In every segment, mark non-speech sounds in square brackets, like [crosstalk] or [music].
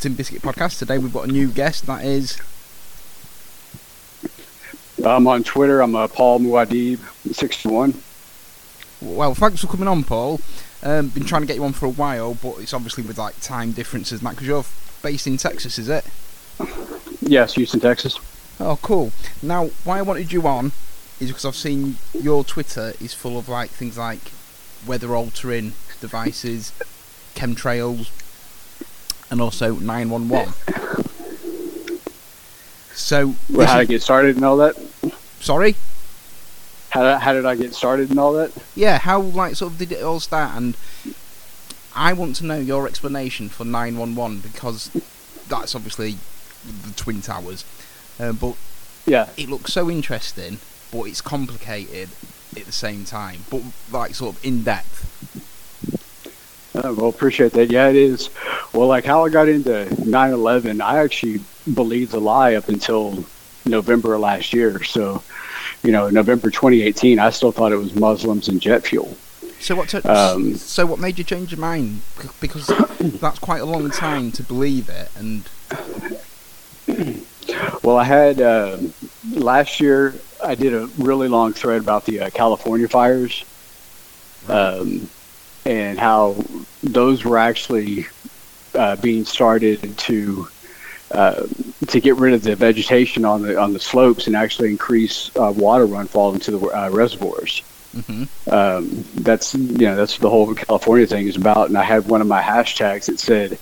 The Tin Biscuit Podcast. Today we've got a new guest. That is. I'm on Twitter. I'm uh, Paul Muad'Dib, 61. Well, thanks for coming on, Paul. Um, been trying to get you on for a while, but it's obviously with like time differences and that because you're based in Texas, is it? Yes, Houston, Texas. Oh, cool. Now, why I wanted you on is because I've seen your Twitter is full of like things like weather altering devices, chemtrails, and also 911. So, Well, how I get started and all that? sorry. How did, how did I get started and all that? Yeah, how like sort of did it all start? And I want to know your explanation for 911 because that's obviously the twin towers, uh, but Yeah. it looks so interesting, but it's complicated at the same time, but like sort of in depth. Uh, well, appreciate that. Yeah, it is. Well, like how I got into 9/11, I actually believed the lie up until November of last year. So, you know, November 2018, I still thought it was Muslims and jet fuel. So what? To, Um, so what made you change your mind? Because that's quite a long time to believe it, and Well, I had uh, last year. I did a really long thread about the uh, California fires, um, and how those were actually uh, being started to uh, to get rid of the vegetation on the on the slopes and actually increase uh, water runfall into the uh, reservoirs. hmm Um, that's you know that's the whole California thing is about. And I had one of my hashtags that said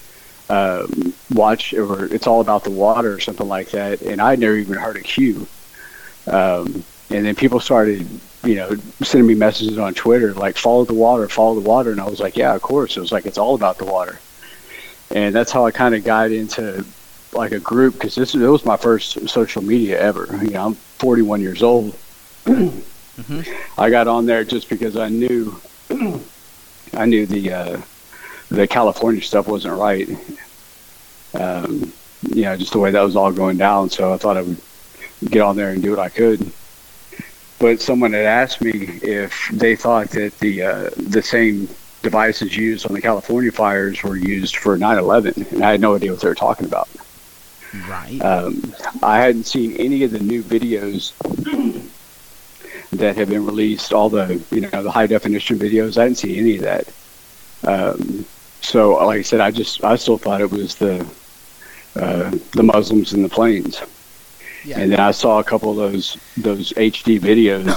um, watch or it's all about the water or something like that. And I'd never even heard of Q. Um, and then people started, you know, sending me messages on Twitter like follow the water, follow the water. And I was like, yeah, of course. It was like it's all about the water. And that's how I kind of got into like a group because this it was my first social media ever. You know, I'm 41 years old. hmm I got on there just because I knew I knew the uh, the California stuff wasn't right. Um, you know, just the way that was all going down. So I thought I would get on there and do what I could. But someone had asked me if they thought that the uh, the same devices used on the California fires were used for 9/11, and I had no idea what they were talking about. right. Um, I hadn't seen any of the new videos that have been released. All the you know the high definition videos. I didn't see any of that. Um, so, like I said, I just I still thought it was the uh, the Muslims in the planes. Yeah. And then I saw a couple of those those HD videos,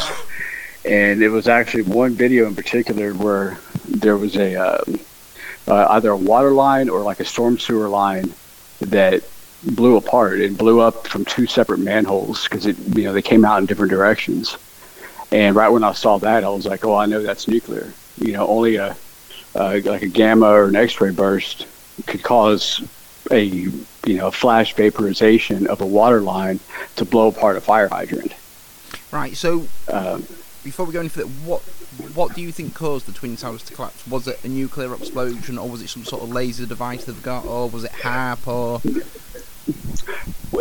[laughs] and it was actually one video in particular where there was a uh, uh, either a water line or like a storm sewer line that blew apart. It blew up from two separate manholes because it you know they came out in different directions. And right when I saw that, I was like, "Oh, I know that's nuclear." You know, only a uh, like a gamma or an X-ray burst could cause a you know flash vaporization of a water line to blow apart a fire hydrant. Right. So Um, before we go any further, what what do you think caused the twin towers to collapse? Was it a nuclear explosion, or was it some sort of laser device they've got, or was it HAARP, or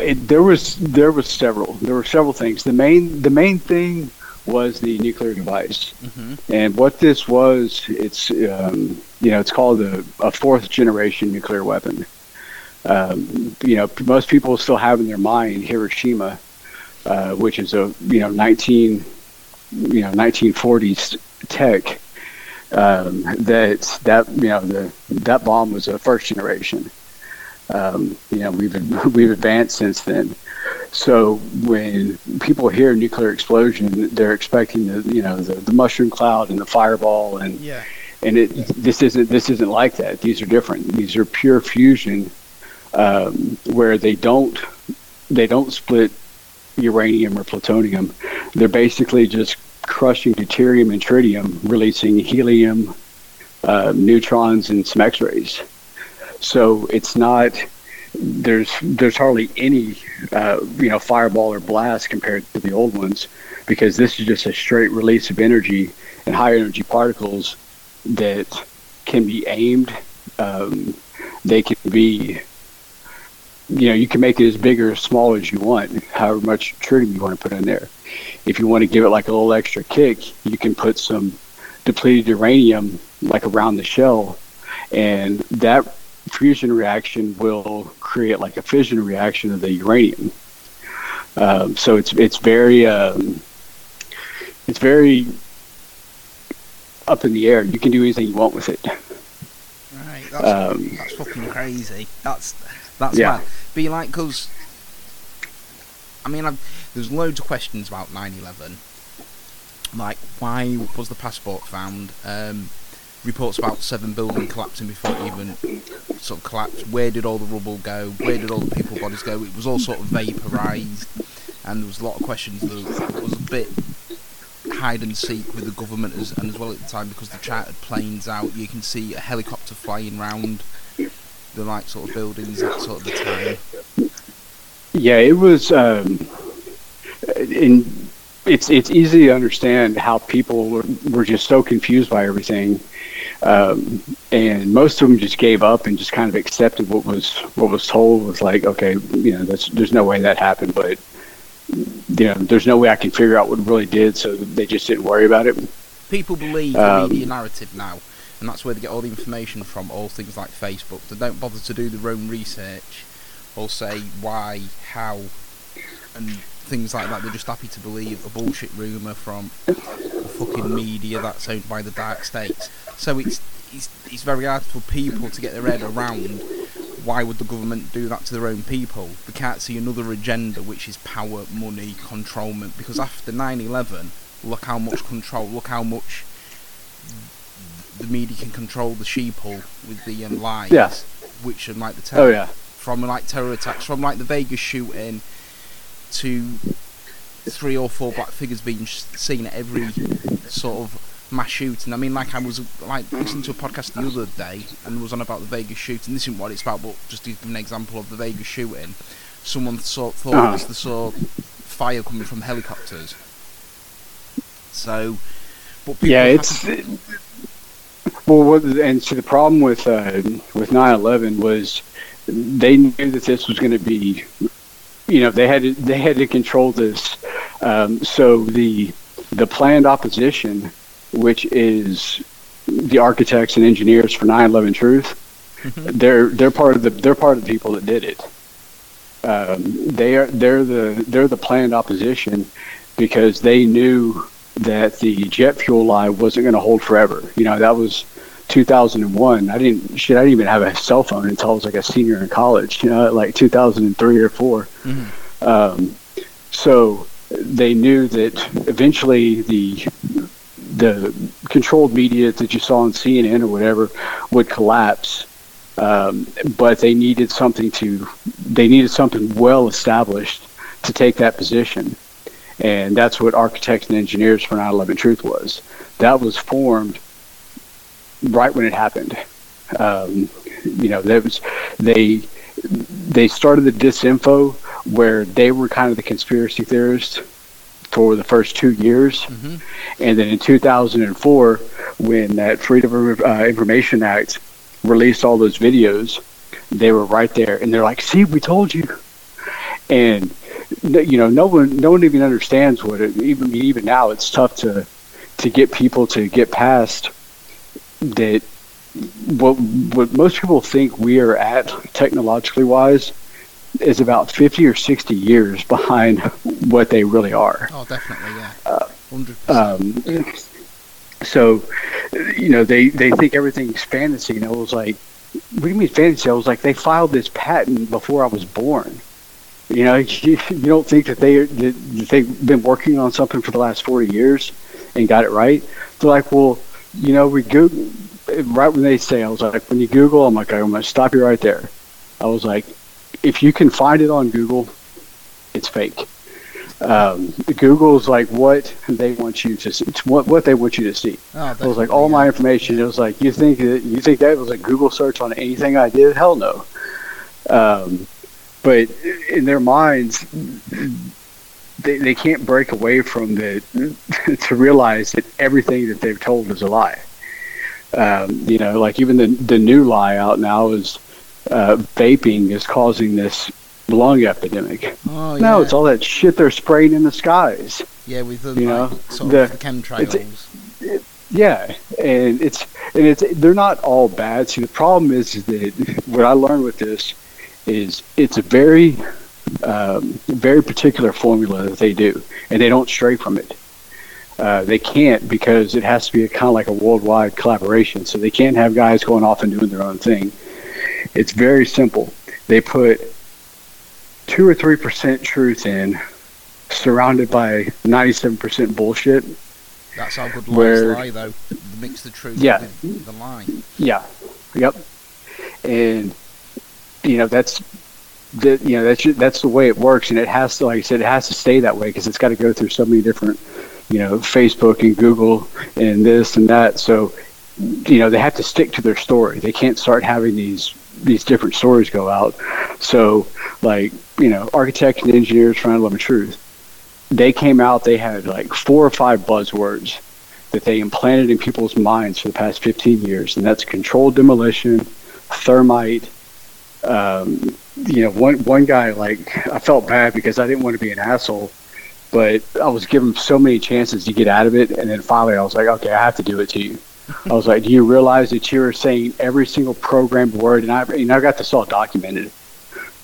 it, there was there was several there were several things. The main the main thing was the nuclear device, hmm and what this was, it's um, you know it's called a, a fourth generation nuclear weapon. Um, you know, most people still have in their mind Hiroshima, uh, which is a you know 19 you know 1940s tech. Um, that that you know the that bomb was a first generation. Um, you know we've [laughs] we've advanced since then. So when people hear nuclear explosion, they're expecting the you know the, the mushroom cloud and the fireball and yeah, and it this isn't this isn't like that. These are different. These are pure fusion, um, where they don't they don't split uranium or plutonium. They're basically just crushing deuterium and tritium, releasing helium, uh, neutrons, and some X-rays. So it's not there's there's hardly any uh, you know fireball or blast compared to the old ones because this is just a straight release of energy and high energy particles that can be aimed. Um, they can be, you know, you can make it as big or as small as you want, however much tritium you want to put in there. If you want to give it like a little extra kick, you can put some depleted uranium like around the shell, and that fusion reaction will create like a fission reaction of the uranium. Um, so it's it's very um, it's very up in the air. You can do anything you want with it. Right, that's, um, that's fucking crazy. That's that's yeah. mad. Be like, because I mean, I've, there's loads of questions about 9/11. Like, why was the passport found? Um, reports about seven buildings collapsing before it even sort of collapsed. Where did all the rubble go? Where did all the people bodies go? It was all sort of vaporised, and there was a lot of questions. There was a bit hide and seek with the government as, and as well at the time because the chartered planes out. You can see a helicopter flying round the right sort of buildings at sort of the time. Yeah, it was. Um, in it's it's easy to understand how people were, were just so confused by everything um, and most of them just gave up and just kind of accepted what was what was told. Was like, okay, you know, that's there's no way that happened, but you know, there's no way I can figure out what really did, so they just didn't worry about it. People believe um, the media narrative now, and that's where they get all the information from. All things like Facebook, they don't bother to do their own research or say why, how, and things like that. They're just happy to believe a bullshit rumor from the fucking media that's owned by the dark states. So it's, it's, it's very hard for people to get their head around why would the government do that to their own people? They can't see another agenda which is power, money, controlment. Because after 9 11, look how much control, look how much the media can control the sheeple with the um, lies, yeah. which are like the terror, oh, yeah. from like terror attacks, from like the Vegas shooting to three or four black figures being seen at every sort of mass shooting. I mean, like I was like listening to a podcast the other day and was on about the Vegas shooting. This isn't what it's about, but just to give an example of the Vegas shooting, someone saw, thought uh-huh. they saw fire coming from helicopters. So, but yeah, it's. It, well, what, and so the problem with uh, with 9/11 was they knew that this was going to be, you know, they had to, they had to control this. Um, so the the planned opposition which is the architects and engineers for 9/11 Truth. Mm-hmm. They're they're part of the they're part of the people that did it. Um, they are they're the they're the planned opposition because they knew that the jet fuel lie wasn't going to hold forever. You know that was 2001. I didn't shit. I didn't even have a cell phone until I was like a senior in college. You know, like 2003 or 4 mm-hmm. um, so they knew that eventually the the controlled media that you saw on CNN or whatever would collapse. Um, but they needed something to they needed something well established to take that position, and that's what architects and engineers for 9/11 Truth was. That was formed right when it happened. Um, you know, that was they they started the disinfo where they were kind of the conspiracy theorists for the first two years. Mm-hmm. And then in 2004, when that Freedom of uh, Information Act released all those videos, they were right there, and they're like, "See, we told you." And you know, no one, no one even understands what it. Even even now, it's tough to to get people to get past that. What what most people think we are at technologically wise is about 50 or 60 years behind what they really are. Oh, definitely, yeah. Uh, 100%. Um, so, you know, they, they think everything's fantasy. And I was like, what do you mean fantasy? I was like, they filed this patent before I was born. You know, you, [laughs] you don't think that they that they've been working on something for the last 40 years and got it right? They're like, well, you know, we go right when they say, I was like, when you Google, I'm like, I'm to stop you right there. I was like, if you can find it on Google, it's fake. Um, Google's like what they want you to see. It's what what they want you to see. Oh, it was like all my information. It was like you think that you think that was a Google search on anything I did? Hell no. Um, but in their minds, they, they can't break away from the [laughs] to realize that everything that they've told is a lie. Um, you know, like even the the new lie out now is uh, vaping is causing this lung epidemic. Oh, yeah. No, it's all that shit they're spraying in the skies. Yeah, with the you like, know, sort the, of chemtrails. Yeah, and it's and it's they're not all bad. See, the problem is, is that what I learned with this is it's a very um, very particular formula that they do, and they don't stray from it. Uh, they can't because it has to be a, kind of like a worldwide collaboration. So they can't have guys going off and doing their own thing. It's very simple. They put two or three percent truth in, surrounded by ninety-seven percent bullshit. That's how good lies where, lie, though. Mix the truth yeah, with the lie. Yeah. Yep. And you know that's that you know that's that's the way it works, and it has to, like I said, it has to stay that way because it's got to go through so many different, you know, Facebook and Google and this and that. So, you know, they have to stick to their story. They can't start having these these different stories go out. So, like you know, architects and engineers trying to live the truth. They came out. They had like four or five buzzwords that they implanted in people's minds for the past 15 years, and that's controlled demolition, thermite. Um, you know, one one guy like I felt bad because I didn't want to be an asshole, but I was given so many chances to get out of it, and then finally I was like, okay, I have to do it to you. I was like, do you realize that you were saying every single programmed word, and I, know, I got this all documented.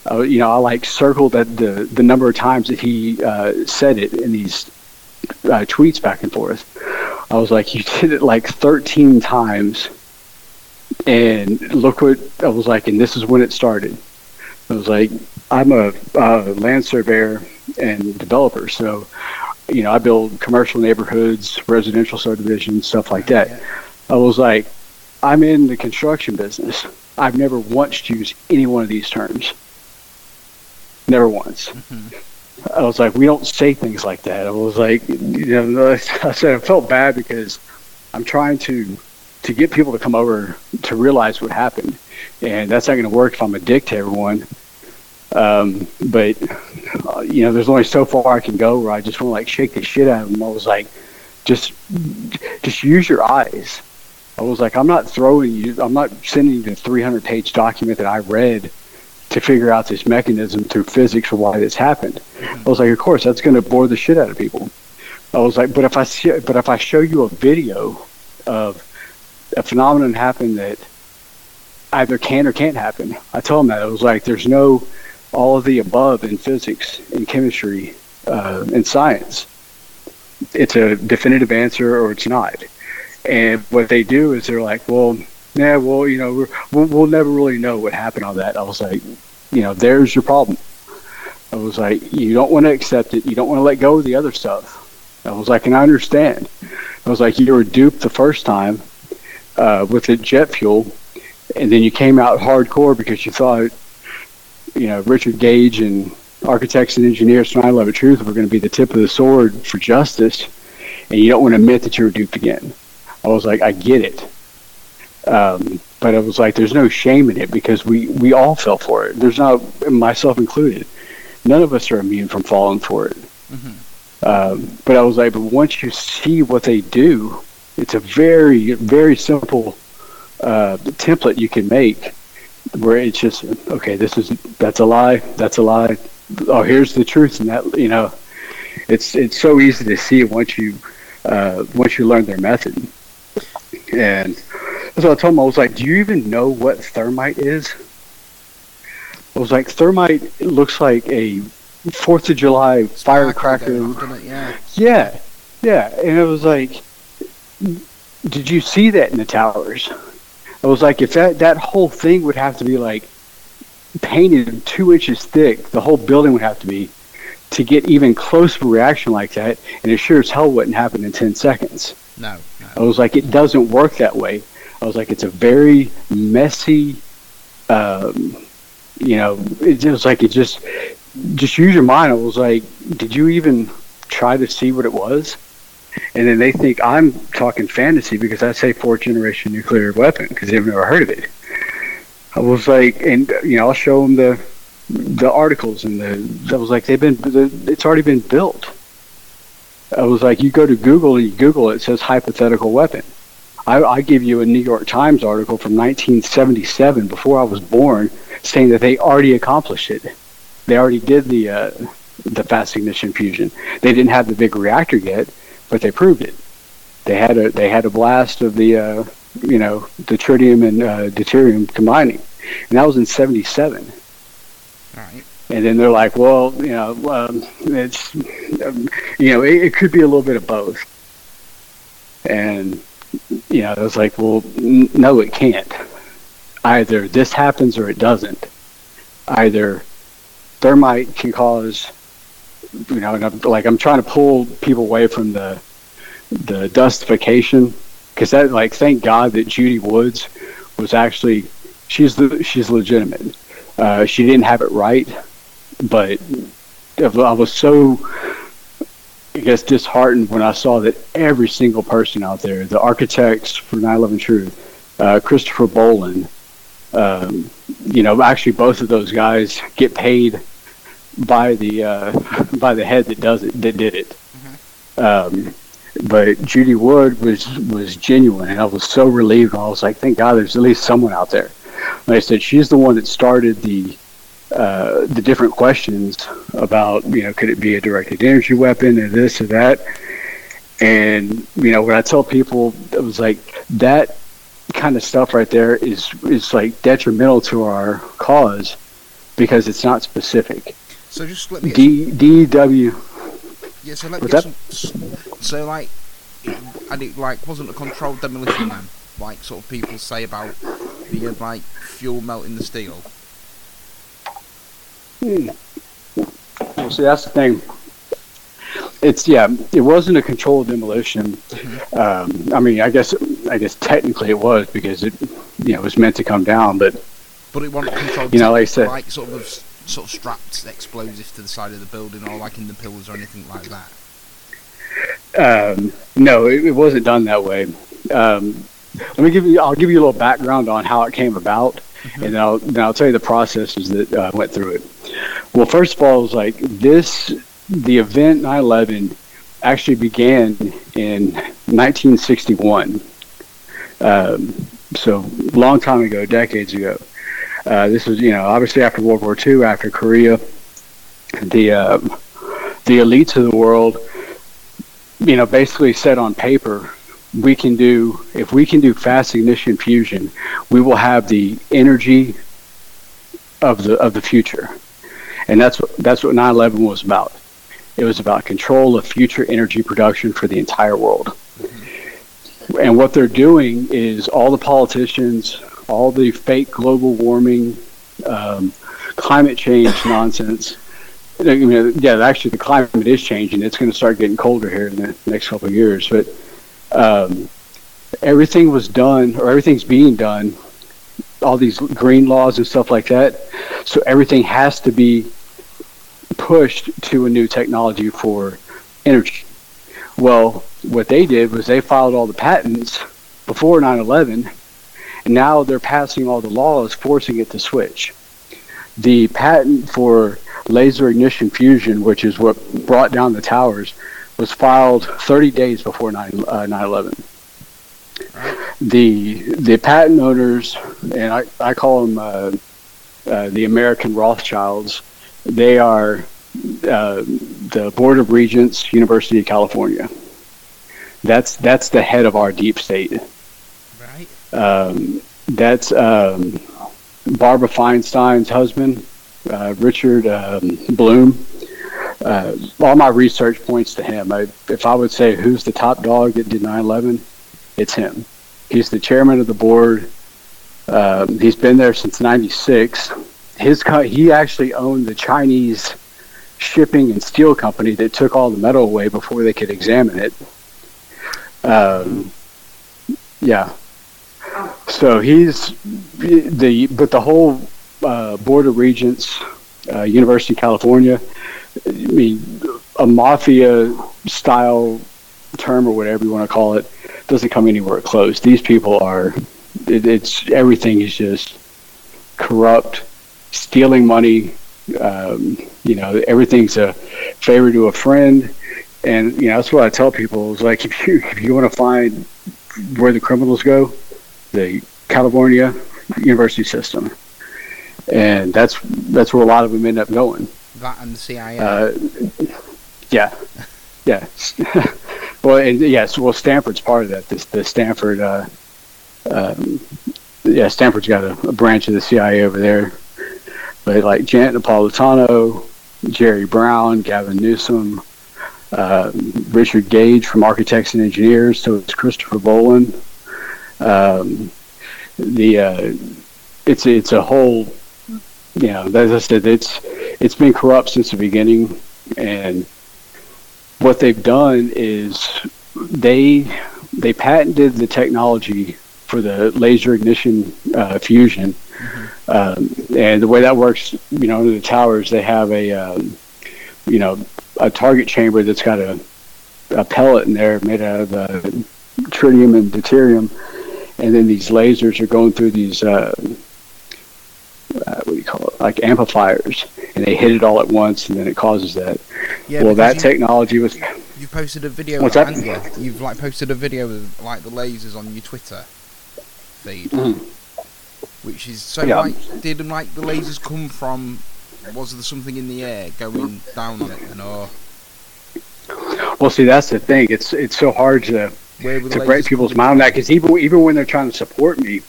Uh, you know, I like circled the the number of times that he uh, said it in these uh, tweets back and forth. I was like, you did it like 13 times, and look what I was like, and this is when it started. I was like, I'm a uh, land surveyor and developer, so you know I build commercial neighborhoods, residential subdivisions, stuff like that. I was like, I'm in the construction business. I've never once used any one of these terms. Never once. Mm-hmm. I was like, we don't say things like that. I was like, you know, [laughs] I said I felt bad because I'm trying to to get people to come over to realize what happened and that's not going to work if I'm a dick to everyone. Um, but uh, you know, there's only so far I can go where I just want to like shake the shit out of them. I was like, just, just use your eyes. I was like, I'm not throwing you. I'm not sending you the 300 page document that I read to figure out this mechanism through physics for why this happened. I was like, of course, that's going to bore the shit out of people. I was like, but if I see, but if I show you a video of a phenomenon happened that either can or can't happen. I told him that. It was like there's no all of the above in physics, in chemistry, uh, in science. It's a definitive answer or it's not. And what they do is they're like, well, yeah, well, you know, we'll, we'll never really know what happened on that. I was like, you know, there's your problem. I was like, you don't want to accept it. You don't want to let go of the other stuff. I was like, and I understand. I was like, you were duped the first time uh, with the jet fuel and then you came out hardcore because you thought, you know, Richard Gage and architects and engineers from 9/11 Truth were going to be the tip of the sword for justice, and you don't want to admit that you were duped again. I was like, I get it. Um, but I was like, there's no shame in it because we, we all fell for it. There's not, myself included. None of us are immune from falling for it. Mm-hmm. Um, but I was like, but once you see what they do, it's a very, very simple uh, template you can make where it's just okay. This is that's a lie. That's a lie. Oh, here's the truth, and that you know, it's it's so easy to see once you uh, once you learn their method. And so I told him I was like, "Do you even know what thermite is?" I was like, "Thermite looks like a Fourth of July firecracker." yeah. yeah, yeah, and it was like, "Did you see that in the towers?" I was like, if that that whole thing would have to be like painted two inches thick, the whole building would have to be to get even close to a reaction like that, and it sure as hell wouldn't happen in ten seconds. No, no. I was like, it doesn't work that way. I was like, it's a very messy. Um, you know, it was like it just just use your mind. I was like, did you even try to see what it was? And then they think I'm talking fantasy because I say fourth generation nuclear weapon because they've never heard of it. I was like, and you know, I'll show them the the articles and the. I was like, they've been, it's already been built. I was like, you go to Google and you Google it, it says hypothetical weapon. I, I give you a New York Times article from 1977, before I was born, saying that they already accomplished it. They already did the uh, the fast ignition fusion. They didn't have the big reactor yet, but they proved it. They had a they had a blast of the uh, you know the tritium and uh, deuterium combining, and that was in '77. Right. And then they're like, well, you know, um, it's um, you know it, it could be a little bit of both. And you know, I was like, well, n- no, it can't. Either this happens or it doesn't. Either thermite can cause, you know, and I'm, like I'm trying to pull people away from the the dustification because that, like, thank God that Judy Woods was actually she's the she's legitimate. Uh, she didn't have it right, but I was so I guess disheartened when I saw that every single person out there, the architects for 9/11 Truth, uh, Christopher Bollyn, um, you know, actually both of those guys get paid by the uh, [laughs] by the head that does it that did it. Um, but Judy Wood was was genuine, and I was so relieved. I was like, thank God, there's at least someone out there. Like I said, she's the one that started the uh, the different questions about you know could it be a directed energy weapon or this or that and you know when i tell people it was like that kind of stuff right there is is like detrimental to our cause because it's not specific So just let me get D, DW Yeah, so let me get some, so like, it, and it like wasn't a controlled demolition then, like sort of people say about the uh, like fuel melting the steel. Hmm. Well, see, that's the thing. It's yeah, it wasn't a controlled demolition. Um, I mean, I guess I guess technically it was because it you know was meant to come down, but But it wasn't controlled. You know, like I said- like sort of sort of strapped explosives to the side of the building, or like in the pillars or anything like that. Um, no, it, it wasn't done that way. Um, let me give you. I'll give you a little background on how it came about, and then I'll then I'll tell you the processes that uh, went through it. Well, first of all, it was like this. The event 9/11 actually began in 1961. Um, so long time ago, decades ago. Uh, this was, you know, obviously after World War II, after Korea, the um, the elites of the world you know, basically said on paper, we can do if we can do fast ignition fusion, we will have the energy of the of the future, and that's what that's what 9/11 was about. It was about control of future energy production for the entire world. And what they're doing is all the politicians, all the fake global warming, um, climate change [laughs] nonsense. I mean, yeah, actually, the climate is changing. It's going to start getting colder here in the next couple of years. But um, everything was done, or everything's being done. All these green laws and stuff like that. So everything has to be pushed to a new technology for energy. Well, what they did was they filed all the patents before 9/11, and now they're passing all the laws forcing it to switch. The patent for laser ignition fusion, which is what brought down the towers, was filed 30 days before 9 uh, 9/11. The the patent owners, and I, I call them uh, uh, the American Rothschilds. They are uh, the Board of Regents, University of California. That's that's the head of our deep state. Um, that's um, Barbara Feinstein's husband, uh, Richard um, Blum. Uh, all my research points to him. I, if I would say who's the top dog that did 9/11, it's him. He's the chairman of the board. Um, he's been there since '96. His co- he actually owned the Chinese shipping and steel company that took all the metal away before they could examine it. Um, yeah. So he's the but the whole uh, board of regents, uh, University of California. I mean, a mafia style term or whatever you want to call it doesn't come anywhere close. These people are. It, it's everything is just corrupt, stealing money. Um, you know, everything's a favor to a friend, and you know that's what I tell people. Is like [laughs] if you if you want to find where the criminals go, the California university system, and that's that's where a lot of them end up going. That and the CIA. Uh, yeah, yeah. [laughs] Well, and yes, well, Stanford's part of that. This the Stanford, uh, um, yeah, Stanford's got a, a branch of the CIA over there. But like Janet Napolitano, Jerry Brown, Gavin Newsom, uh, Richard Gage from Architects and Engineers, so it's Christopher Boland. Um, the uh, it's it's a whole, you know, as I said, it's it's been corrupt since the beginning, and what they've done is they they patented the technology for the laser ignition uh, fusion, mm-hmm. um, and the way that works, you know, under the towers they have a um, you know a target chamber that's got a a pellet in there made out of uh, tritium and deuterium, and then these lasers are going through these uh, uh, what do you call it, like amplifiers, and they hit it all at once, and then it causes that. Yeah, well, that you, technology was. You posted a video. What's that? You? You've like posted a video of like the lasers on your Twitter feed, mm. which is so yeah. like did like the lasers come from? Was there something in the air going down on it, and or? Well, see, that's the thing. It's it's so hard to to break people's mind on that because even even when they're trying to support me,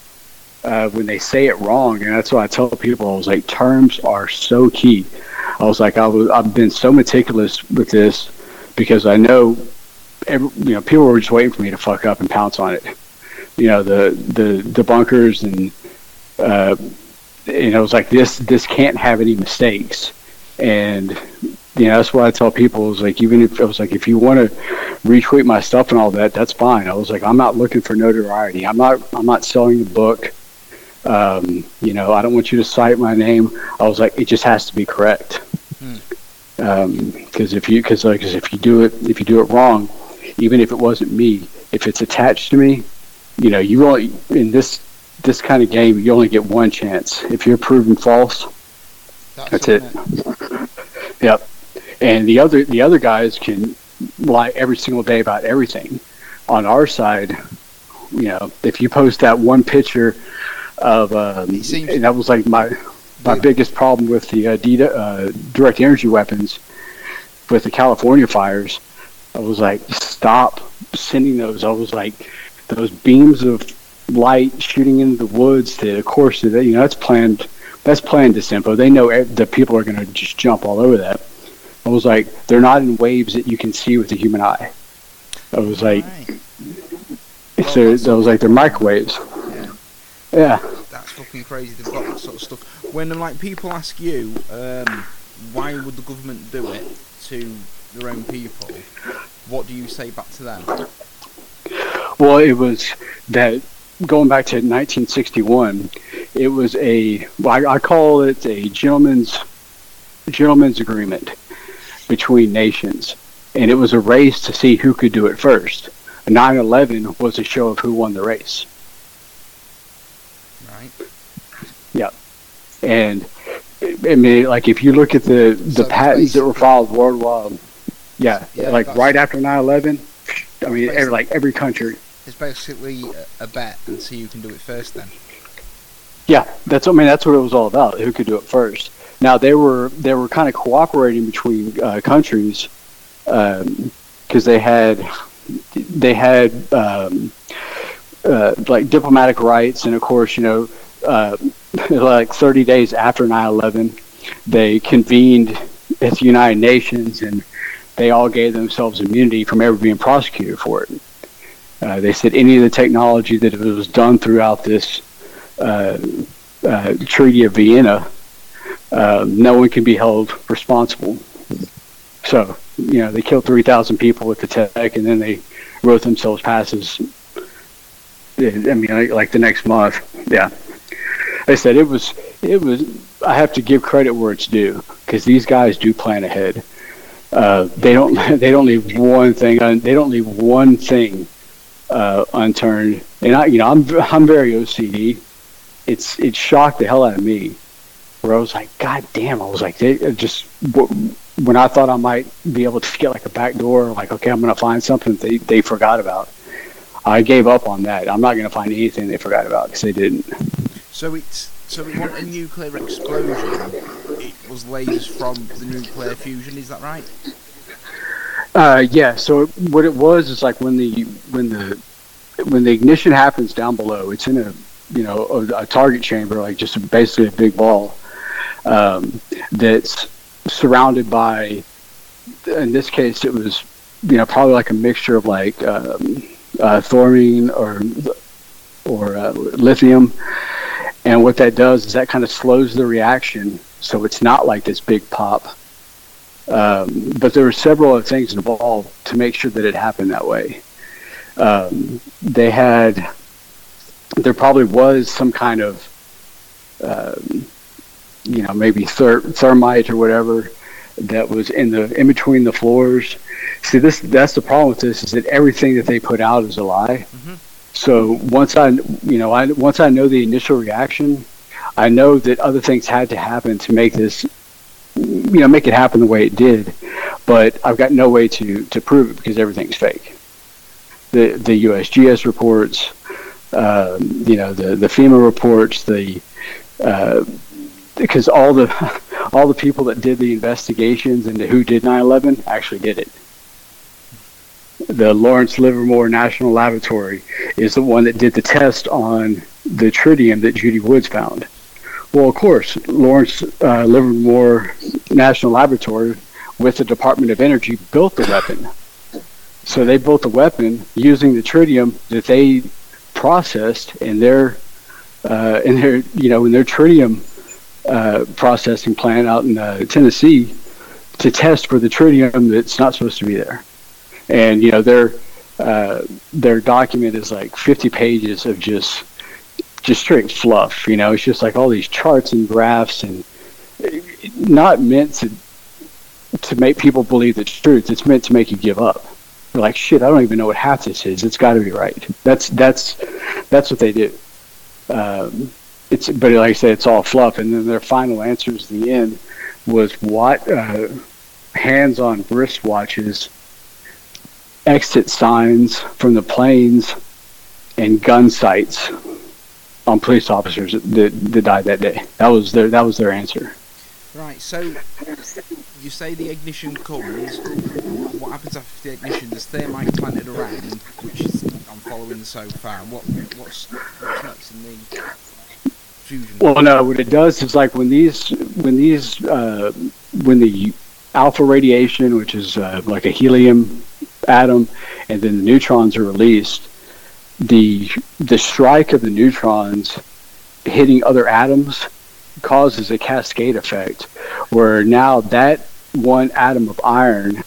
uh, when they say it wrong, and that's why I tell people I was like, terms are so key. I was like, I was I've been so meticulous with this because I know, every, you know, people were just waiting for me to fuck up and pounce on it. You know, the the the bunkers and uh, you know, it was like this this can't have any mistakes, and you know that's why I tell people is like even if I was like if you want to retweet my stuff and all that, that's fine. I was like I'm not looking for notoriety. I'm not I'm not selling the book. Um, you know, I don't want you to cite my name. I was like, it just has to be correct. Because hmm. um, if you, because like, cause if you do it, if you do it wrong, even if it wasn't me, if it's attached to me, you know, you only in this this kind of game, you only get one chance. If you're proven false, that's, that's it. it. [laughs] yep. And the other the other guys can lie every single day about everything. On our side, you know, if you post that one picture of um, and that was like my my yeah. biggest problem with the uh, D- uh, direct energy weapons with the California fires. I was like, stop sending those. I was like, those beams of light shooting into the woods. That of course, that you know that's planned. That's planned disinfo. They know that people are going to just jump all over that. I was like, they're not in waves that you can see with the human eye. I was like, right. [laughs] so I was like, they're microwaves. Yeah. That's fucking crazy. They've got that sort of stuff. When like people ask you, um, why would the government do it to their own people? What do you say back to them? Well, it was that going back to 1961. It was a I, I call it a gentleman's gentleman's agreement between nations, and it was a race to see who could do it first. 9/11 was a show of who won the race. Right. Yeah, and I mean, like if you look at the the so patents that were filed worldwide, yeah, yeah like right after 9/11, I mean, every, like every country. It's basically a bet and see who can do it first. Then. Yeah, that's I mean that's what it was all about. Who could do it first? Now they were they were kind of cooperating between uh, countries because um, they had they had um, uh, like diplomatic rights, and of course, you know, uh, [laughs] like 30 days after 9/11, they convened at the United Nations, and they all gave themselves immunity from ever being prosecuted for it. Uh, they said any of the technology that was done throughout this uh, uh, Treaty of Vienna, uh, no one can be held responsible. So, you know, they killed 3,000 people with the tech, and then they wrote themselves passes. I mean, like, the next month. Yeah. I said it was it was. I have to give credit where it's due because these guys do plan ahead. Uh, they don't [laughs] they don't leave one thing they don't leave one thing uh, unturned. And I you know I'm I'm very OCD. It's it shocked the hell out of me where I was like, God damn! I was like, they just when I thought I might be able to get like a back door, like okay, I'm gonna find something they they forgot about. I gave up on that. I'm not gonna find anything they forgot about because they didn't. So it's so it wasn't a nuclear explosion. It was lasers from the nuclear fusion. Is that right? Uh, yeah. So what it was is like when the when the when the ignition happens down below, it's in a you know a, a target chamber, like just a, basically a big ball um, that's surrounded by. In this case, it was you know probably like a mixture of like um, uh, thorium or or uh, lithium, and what that does is that kind of slows the reaction, so it's not like this big pop. Um, but there were several other things involved to make sure that it happened that way. Um, they had, there probably was some kind of, um, you know, maybe ther- thermite or whatever that was in the in between the floors. See, this that's the problem with this is that everything that they put out is a lie. Mm-hmm. So once I, you know, I once I know the initial reaction, I know that other things had to happen to make this, you know, make it happen the way it did. But I've got no way to to prove it because everything's fake. The the USGS reports, um, you know, the the FEMA reports, the uh, because all the [laughs] all the people that did the investigations into who did 9/11 actually did it. The Lawrence Livermore National Laboratory is the one that did the test on the tritium that Judy Woods found. Well, of course, Lawrence uh, Livermore National Laboratory with the Department of Energy built the weapon. So they built the weapon using the tritium that they processed in their uh, in their you know in their tritium uh, processing plant out in uh, Tennessee to test for the tritium that's not supposed to be there. And you know their uh, their document is like 50 pages of just just straight fluff. You know, it's just like all these charts and graphs and not meant to to make people believe the truth. It's meant to make you give up. You're like, shit, I don't even know what half this is. It's got to be right. That's that's that's what they do. Um, it's but like I said, it's all fluff. And then their final answers in the end was what uh, hands on wristwatches, exit signs from the planes, and gun sights on police officers that, that died that day. That was their that was their answer. Right. So you say the ignition comes. What happens after the ignition? There's thermite planted around, which is I'm following so far. What what's what's next in the fusion? Well, no. What it does is like when these when these uh, when the alpha radiation, which is uh, like a helium atom, and then the neutrons are released. The the strike of the neutrons hitting other atoms causes a cascade effect where now that one atom of iron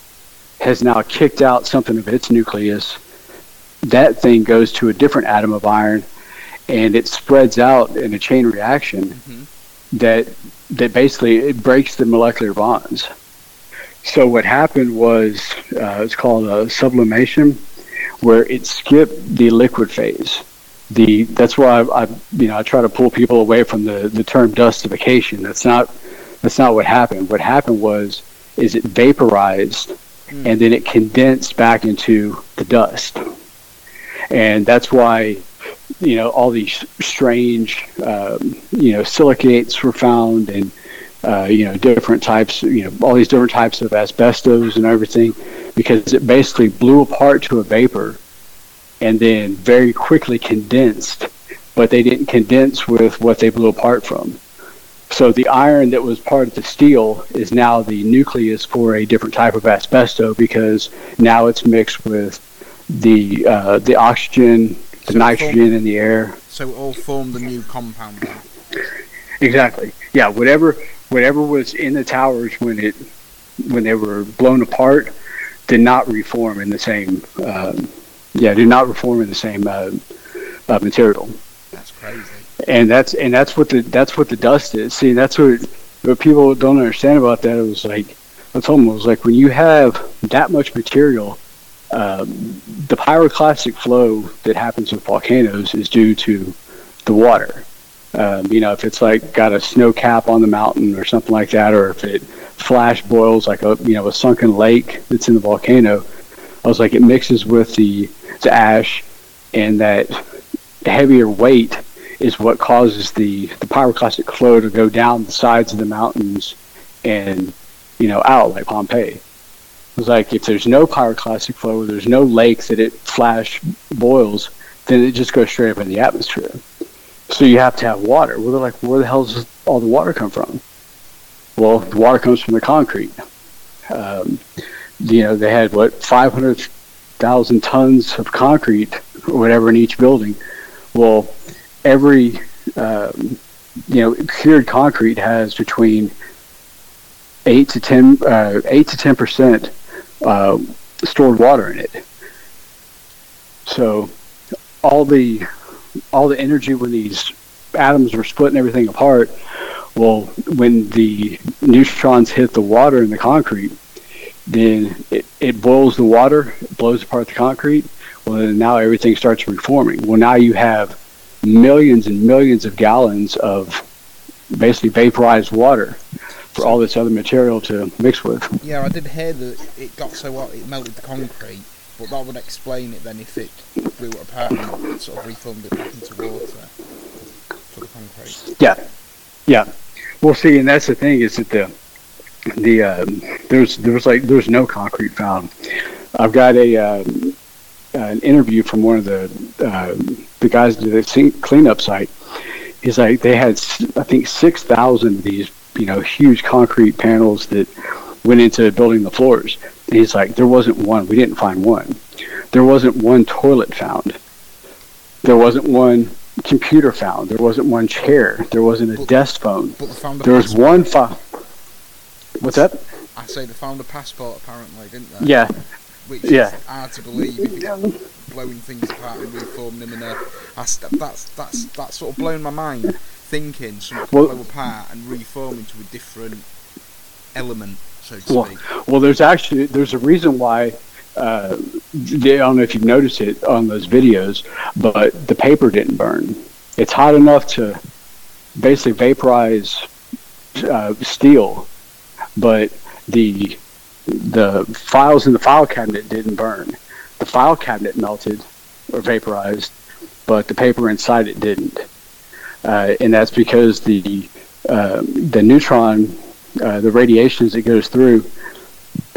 has now kicked out something of its nucleus. That thing goes to a different atom of iron and it spreads out in a chain reaction mm-hmm. that that basically it breaks the molecular bonds. So what happened was uh, it's called a sublimation, where it skipped the liquid phase. The that's why I, I you know I try to pull people away from the the term dustification. That's not that's not what happened. What happened was is it vaporized mm. and then it condensed back into the dust, and that's why you know all these strange um, you know silicates were found and uh, you know different types you know all these different types of asbestos and everything because it basically blew apart to a vapor and then very quickly condensed but they didn't condense with what they blew apart from. So the iron that was part of the steel is now the nucleus for a different type of asbesto because now it's mixed with the uh, the oxygen the so nitrogen in the air. So it all formed the new compound. Exactly. Yeah. Whatever whatever was in the towers when it when they were blown apart did not reform in the same. Um, yeah, did not reform in the same uh, uh, material. That's crazy. And that's and that's what the that's what the dust is. See, that's what what people don't understand about that. It was like I told them it was like when you have that much material um, the pyroclastic flow that happens with volcanoes is due to the water. Um, you know, if it's like got a snow cap on the mountain or something like that, or if it flash boils like a you know a sunken lake that's in the volcano, I was like it mixes with the the ash, and that heavier weight is what causes the the pyroclastic flow to go down the sides of the mountains and you know out like Pompeii like if there's no pyroclastic flow, there's no lake that it flash boils, then it just goes straight up in the atmosphere. So you have to have water. Well, they're like, where the hell does all the water come from? Well, the water comes from the concrete. Um, you know, they had what 500,000 tons of concrete or whatever in each building. Well, every um, you know cured concrete has between eight to ten uh, eight to ten percent uh, stored water in it. So all the all the energy when these atoms were splitting everything apart, well, when the neutrons hit the water in the concrete, then it, it boils the water, it blows apart the concrete. Well, then now everything starts reforming. Well, now you have millions and millions of gallons of basically vaporized water for all this other material to mix with. Yeah, I did hear that it got so hot it melted the concrete, but that would explain it then if it blew it apart and sort of reformed it back into water for the concrete. Yeah, yeah. Well, see, and that's the thing is that the the um, there's there was like there's no concrete found. I've got a um, an interview from one of the uh, the guys at the cleanup site. He's like they had I think six thousand of these you know huge concrete panels that went into building the floors. And he's like there wasn't one. We didn't find one. There wasn't one toilet found. There wasn't one computer found. There wasn't one chair. There wasn't a but, desk phone. But found there was one file. What's that? I say they found a passport apparently, didn't they? Yeah. Which yeah. is hard to believe if you're blowing things apart and reforming them in a. That's that's that's that's sort of blown my mind thinking something well, blow apart and reform into a different element, so to well, speak. Well, there's actually there's a reason why. Uh, I don't know if you've noticed it on those videos, but the paper didn't burn. It's hot enough to basically vaporize uh, steel, but the the files in the file cabinet didn't burn. The file cabinet melted or vaporized, but the paper inside it didn't. Uh, and that's because the uh, the neutron, uh, the radiations that goes through,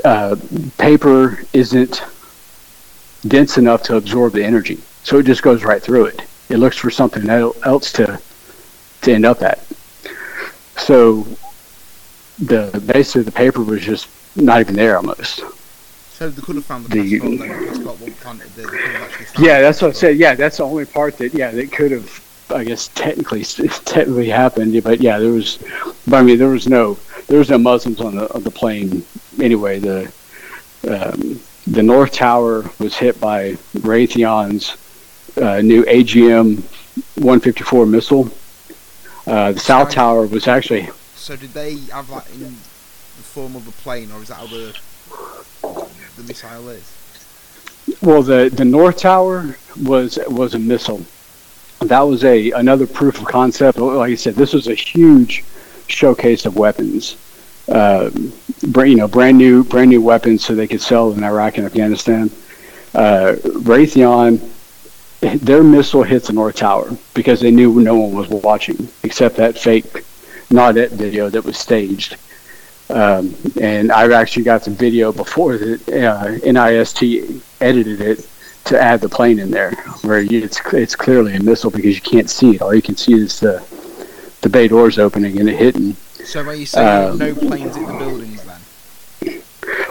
uh, paper isn't dense enough to absorb the energy, so it just goes right through it. It looks for something else to to end up at. So the basically the paper was just not even there almost. So they could have found the, the passport, then, passport planted there. Yeah, that's what I said. Yeah, that's the only part that yeah they could have I guess technically [laughs] technically happened, but yeah, there was. I mean, there was no there was no Muslims on the on the plane anyway. The um, the North Tower was hit by Raytheon's uh, new AGM 154 missile. Uh, the South Tower was actually. So did they have that in the form of a plane, or is that how the the missile is? Well, the the North Tower was was a missile that was a another proof of concept. Like I said, this was a huge showcase of weapons. Uh, you know, brand new, brand new weapons so they could sell in Iraq and Afghanistan. Uh, Raytheon, their missile hit the North Tower because they knew no one was watching except that fake Naudet video that was staged. Um, and I've actually got the video before that uh, NIST edited it to add the plane in there, where you, it's it's clearly a missile because you can't see it. All you can see is the the bay doors opening and it hitting. So are you saying um, no planes in the buildings then?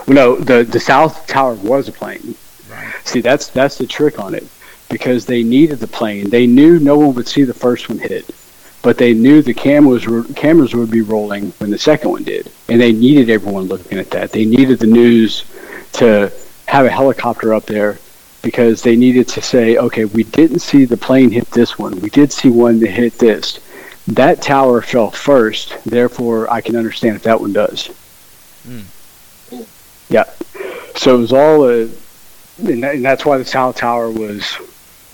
Well, no, the the south tower was a plane. Right. See, that's that's the trick on it because they needed the plane. They knew no one would see the first one hit, but they knew the cameras were, cameras would be rolling when the second one did, and they needed everyone looking at that. They needed the news to have a helicopter up there because they needed to say, okay, we didn't see the plane hit this one. We did see one that hit this. That tower fell first, therefore I can understand if that one does. Mm. Yeah. So it was all a, and, that, and that's why the South Tower was,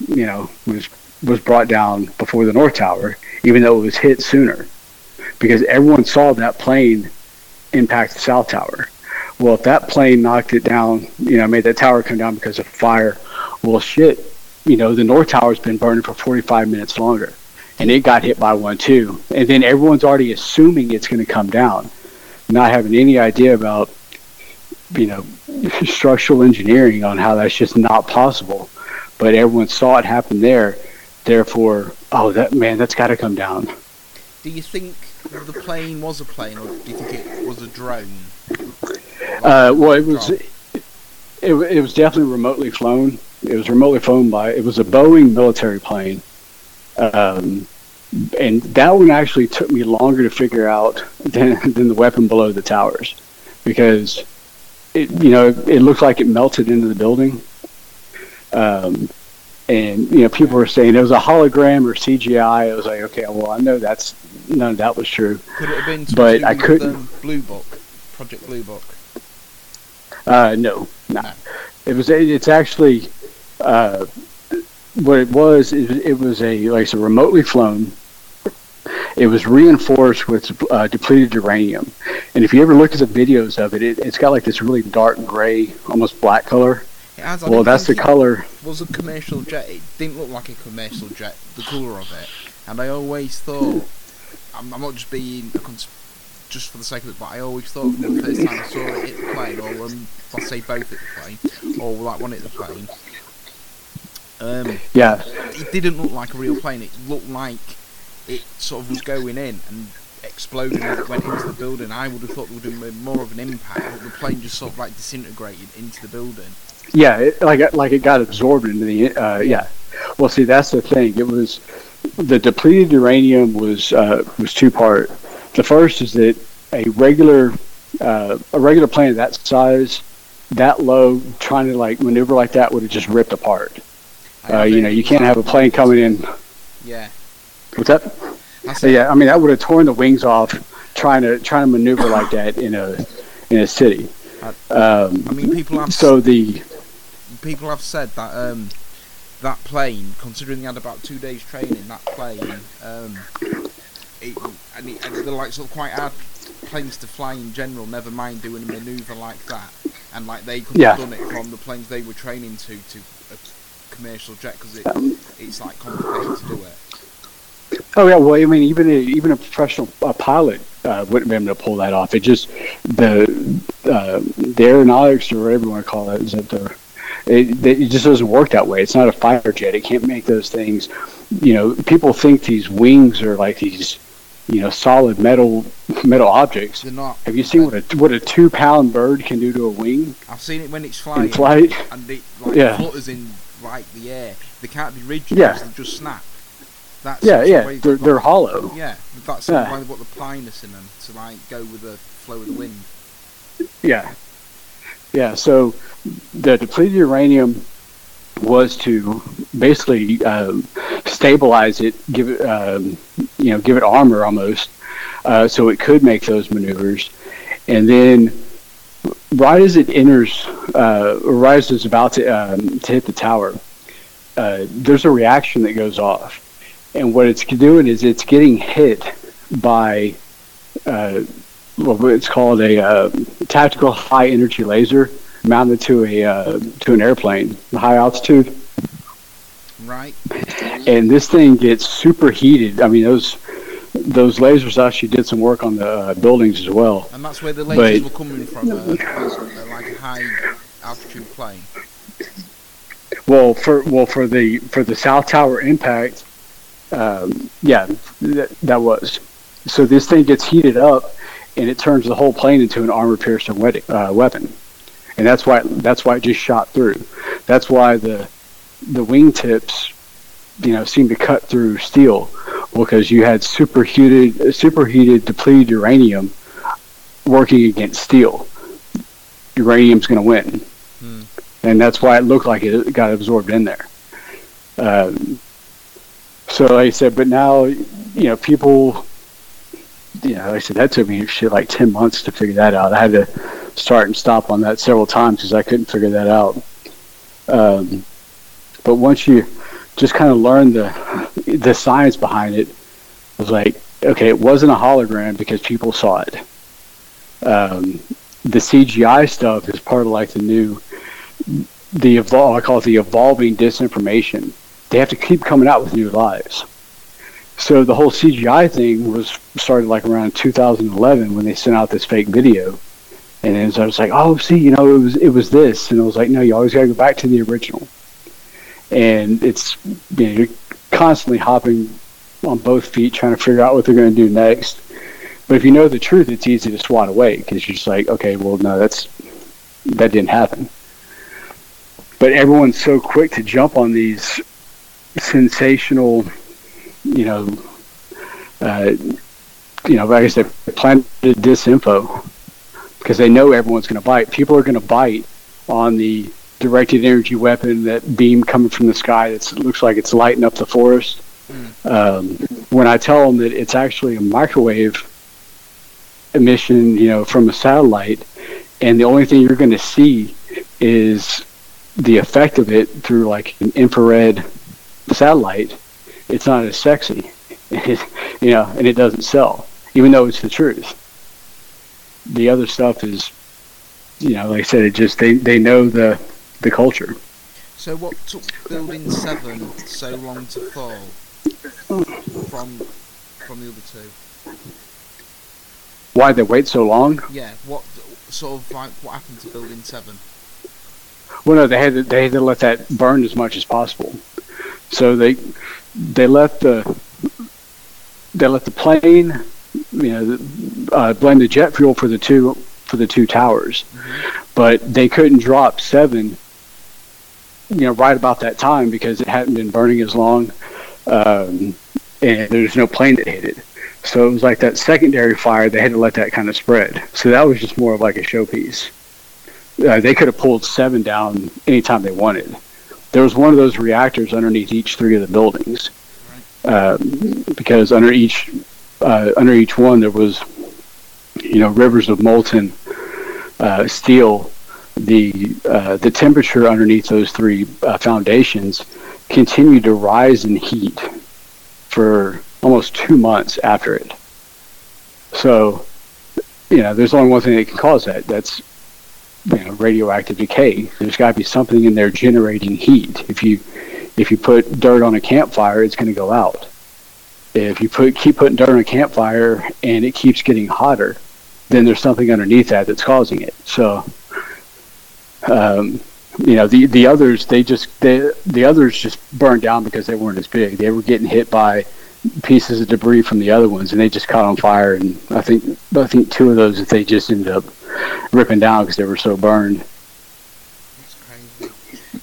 you know, was was brought down before the North Tower, even though it was hit sooner, because everyone saw that plane impact the South Tower. Well, if that plane knocked it down, you know, made that tower come down because of fire, well, shit, you know, the North Tower's been burning for 45 minutes longer, and it got hit by one too. And then everyone's already assuming it's going to come down, not having any idea about, you know, [laughs] structural engineering on how that's just not possible. But everyone saw it happen there. Therefore, oh, that man, that's got to come down. Do you think the plane was a plane, or do you think it was a drone? Uh, well, it was. It, it was definitely remotely flown. It was remotely flown by. It was a Boeing military plane, um, and that one actually took me longer to figure out [laughs] than than the weapon below the towers, because it you know it looked like it melted into the building. Um, and you know people were saying it was a hologram or CGI. I was like, okay, well I know that's none of that was true. Could it have been? But I couldn't. Um, Blue Book, Project Blue Book. Uh, no, no, no. It was. It's actually uh, what it was. It, it was a like said, remotely flown. It was reinforced with uh, depleted uranium, and if you ever look at the videos of it, it, it's got like this really dark gray, almost black color. Well, that's the color. Was a commercial jet? It didn't look like a commercial jet. The color of it, and I always thought, I'm, I'm not just being a cons- just for the sake of it, but I always thought from the first time I saw it hit the plane, or um, I'll say both hit the plane, or like one hit the plane. Um, yeah. It didn't look like a real plane. It looked like it sort of was going in and exploding as it went into the building. I would have thought there would have been more of an impact, but the plane just sort of like disintegrated into the building. Yeah, it, like like it got absorbed into the uh, yeah. Well, see, that's the thing. It was the depleted uranium was uh, was two part. The first is that a regular uh, a regular plane of that size, that low, trying to like maneuver like that would have just ripped apart. Uh, you know, you can't have a plane coming in. Yeah. What's that? yeah, I mean that would have torn the wings off trying to trying to maneuver like that in a in a city. Um, I mean, people have so the people have said that um, that plane, considering they had about two days training, that plane, um, it, and, it, and they're like sort of quite hard planes to fly in general. Never mind doing a manoeuvre like that, and like they could have done it from the planes they were training to to a commercial jet because it, it's like complicated to do it. Oh yeah, well, I mean, even a, even a professional uh, pilot uh, wouldn't be able to pull that off. It just the uh, the aeronautics or whatever you want to call it is that the it, it just doesn't work that way. It's not a fighter jet. It can't make those things. You know, people think these wings are like these, you know, solid metal metal objects. They're not. Have you seen what a what a two pound bird can do to a wing? I've seen it when it's flying. In flight. And it [laughs] like yeah. flutters in like the air. They can't be rigid. Yeah. They just snap. That's yeah, yeah. The they're, they're hollow. Yeah, that's yeah. why they've got the plyness in them to like go with the flow of the wind. Yeah, yeah. So the depleted uranium was to basically um, stabilize it, give it, um, you know, give it armor almost, uh, so it could make those maneuvers. And then, right as it enters, uh, right as it's about to, um, to hit the tower, uh, there's a reaction that goes off. And what it's doing is it's getting hit by uh, what it's called a uh, tactical high energy laser mounted to a uh, to an airplane, high altitude. Right. And this thing gets superheated. I mean, those those lasers actually did some work on the uh, buildings as well. And that's where the lasers but, were coming from, uh, uh, like a high altitude plane. Well, for well for the for the South Tower impact, um, yeah, that, that was. So this thing gets heated up, and it turns the whole plane into an armor-piercing uh, weapon and that's why that's why it just shot through. That's why the the wingtips, you know, seem to cut through steel because you had superheated superheated depleted uranium working against steel. Uranium's going to win, hmm. and that's why it looked like it got absorbed in there. Um, so, like I said, but now you know people. You know, like I said that took me shit like ten months to figure that out. I had to start and stop on that several times because I couldn't figure that out. Um, but once you just kind of learn the the science behind it, it was like, okay, it wasn't a hologram because people saw it. Um, the CGI stuff is part of like the new the evol- I call it the evolving disinformation. They have to keep coming out with new lies. So the whole CGI thing was started like around 2011 when they sent out this fake video And then so I was like, oh, see, you know, it was it was this, and I was like, no, you always got to go back to the original. And it's you know, you're constantly hopping on both feet trying to figure out what they're going to do next. But if you know the truth, it's easy to swat away because you're just like, okay, well, no, that's that didn't happen. But everyone's so quick to jump on these sensational, you know, uh, you know, like I said, planted disinfo because they know everyone's going to bite. People are going to bite on the directed energy weapon, that beam coming from the sky that looks like it's lighting up the forest. Mm. Um, when I tell them that it's actually a microwave emission, you know, from a satellite, and the only thing you're going to see is the effect of it through like an infrared satellite, it's not as sexy, [laughs] you know, and it doesn't sell, even though it's the truth. The other stuff is, you know, like I said, it just they they know the the culture. So what took Building Seven so long to fall from from the other two? Why they wait so long? Yeah, what sort of like what happened to Building Seven? Well, no, they had to, they had to let that burn as much as possible. So they they let the they let the plane, you know, uh, blend the jet fuel for the two for the two towers, mm-hmm. but they couldn't drop seven. You know, right about that time because it hadn't been burning as long, um, and there's no plane that hit it. So it was like that secondary fire. They had to let that kind of spread. So that was just more of like a showpiece. Uh, they could have pulled seven down anytime they wanted there was one of those reactors underneath each three of the buildings, uh, because under each uh, under each one there was, you know, rivers of molten uh, steel. The uh, the temperature underneath those three uh, foundations continued to rise in heat for almost two months after it. So, you know, there's only one thing that can cause that. That's you know, radioactive decay. There's got to be something in there generating heat. If you if you put dirt on a campfire, it's going to go out. If you put keep putting dirt on a campfire and it keeps getting hotter, then there's something underneath that that's causing it. So, um, you know, the the others they just they, the others just burned down because they weren't as big. They were getting hit by pieces of debris from the other ones, and they just caught on fire. And I think I think two of those they just ended up ripping down because they were so burned. That's crazy.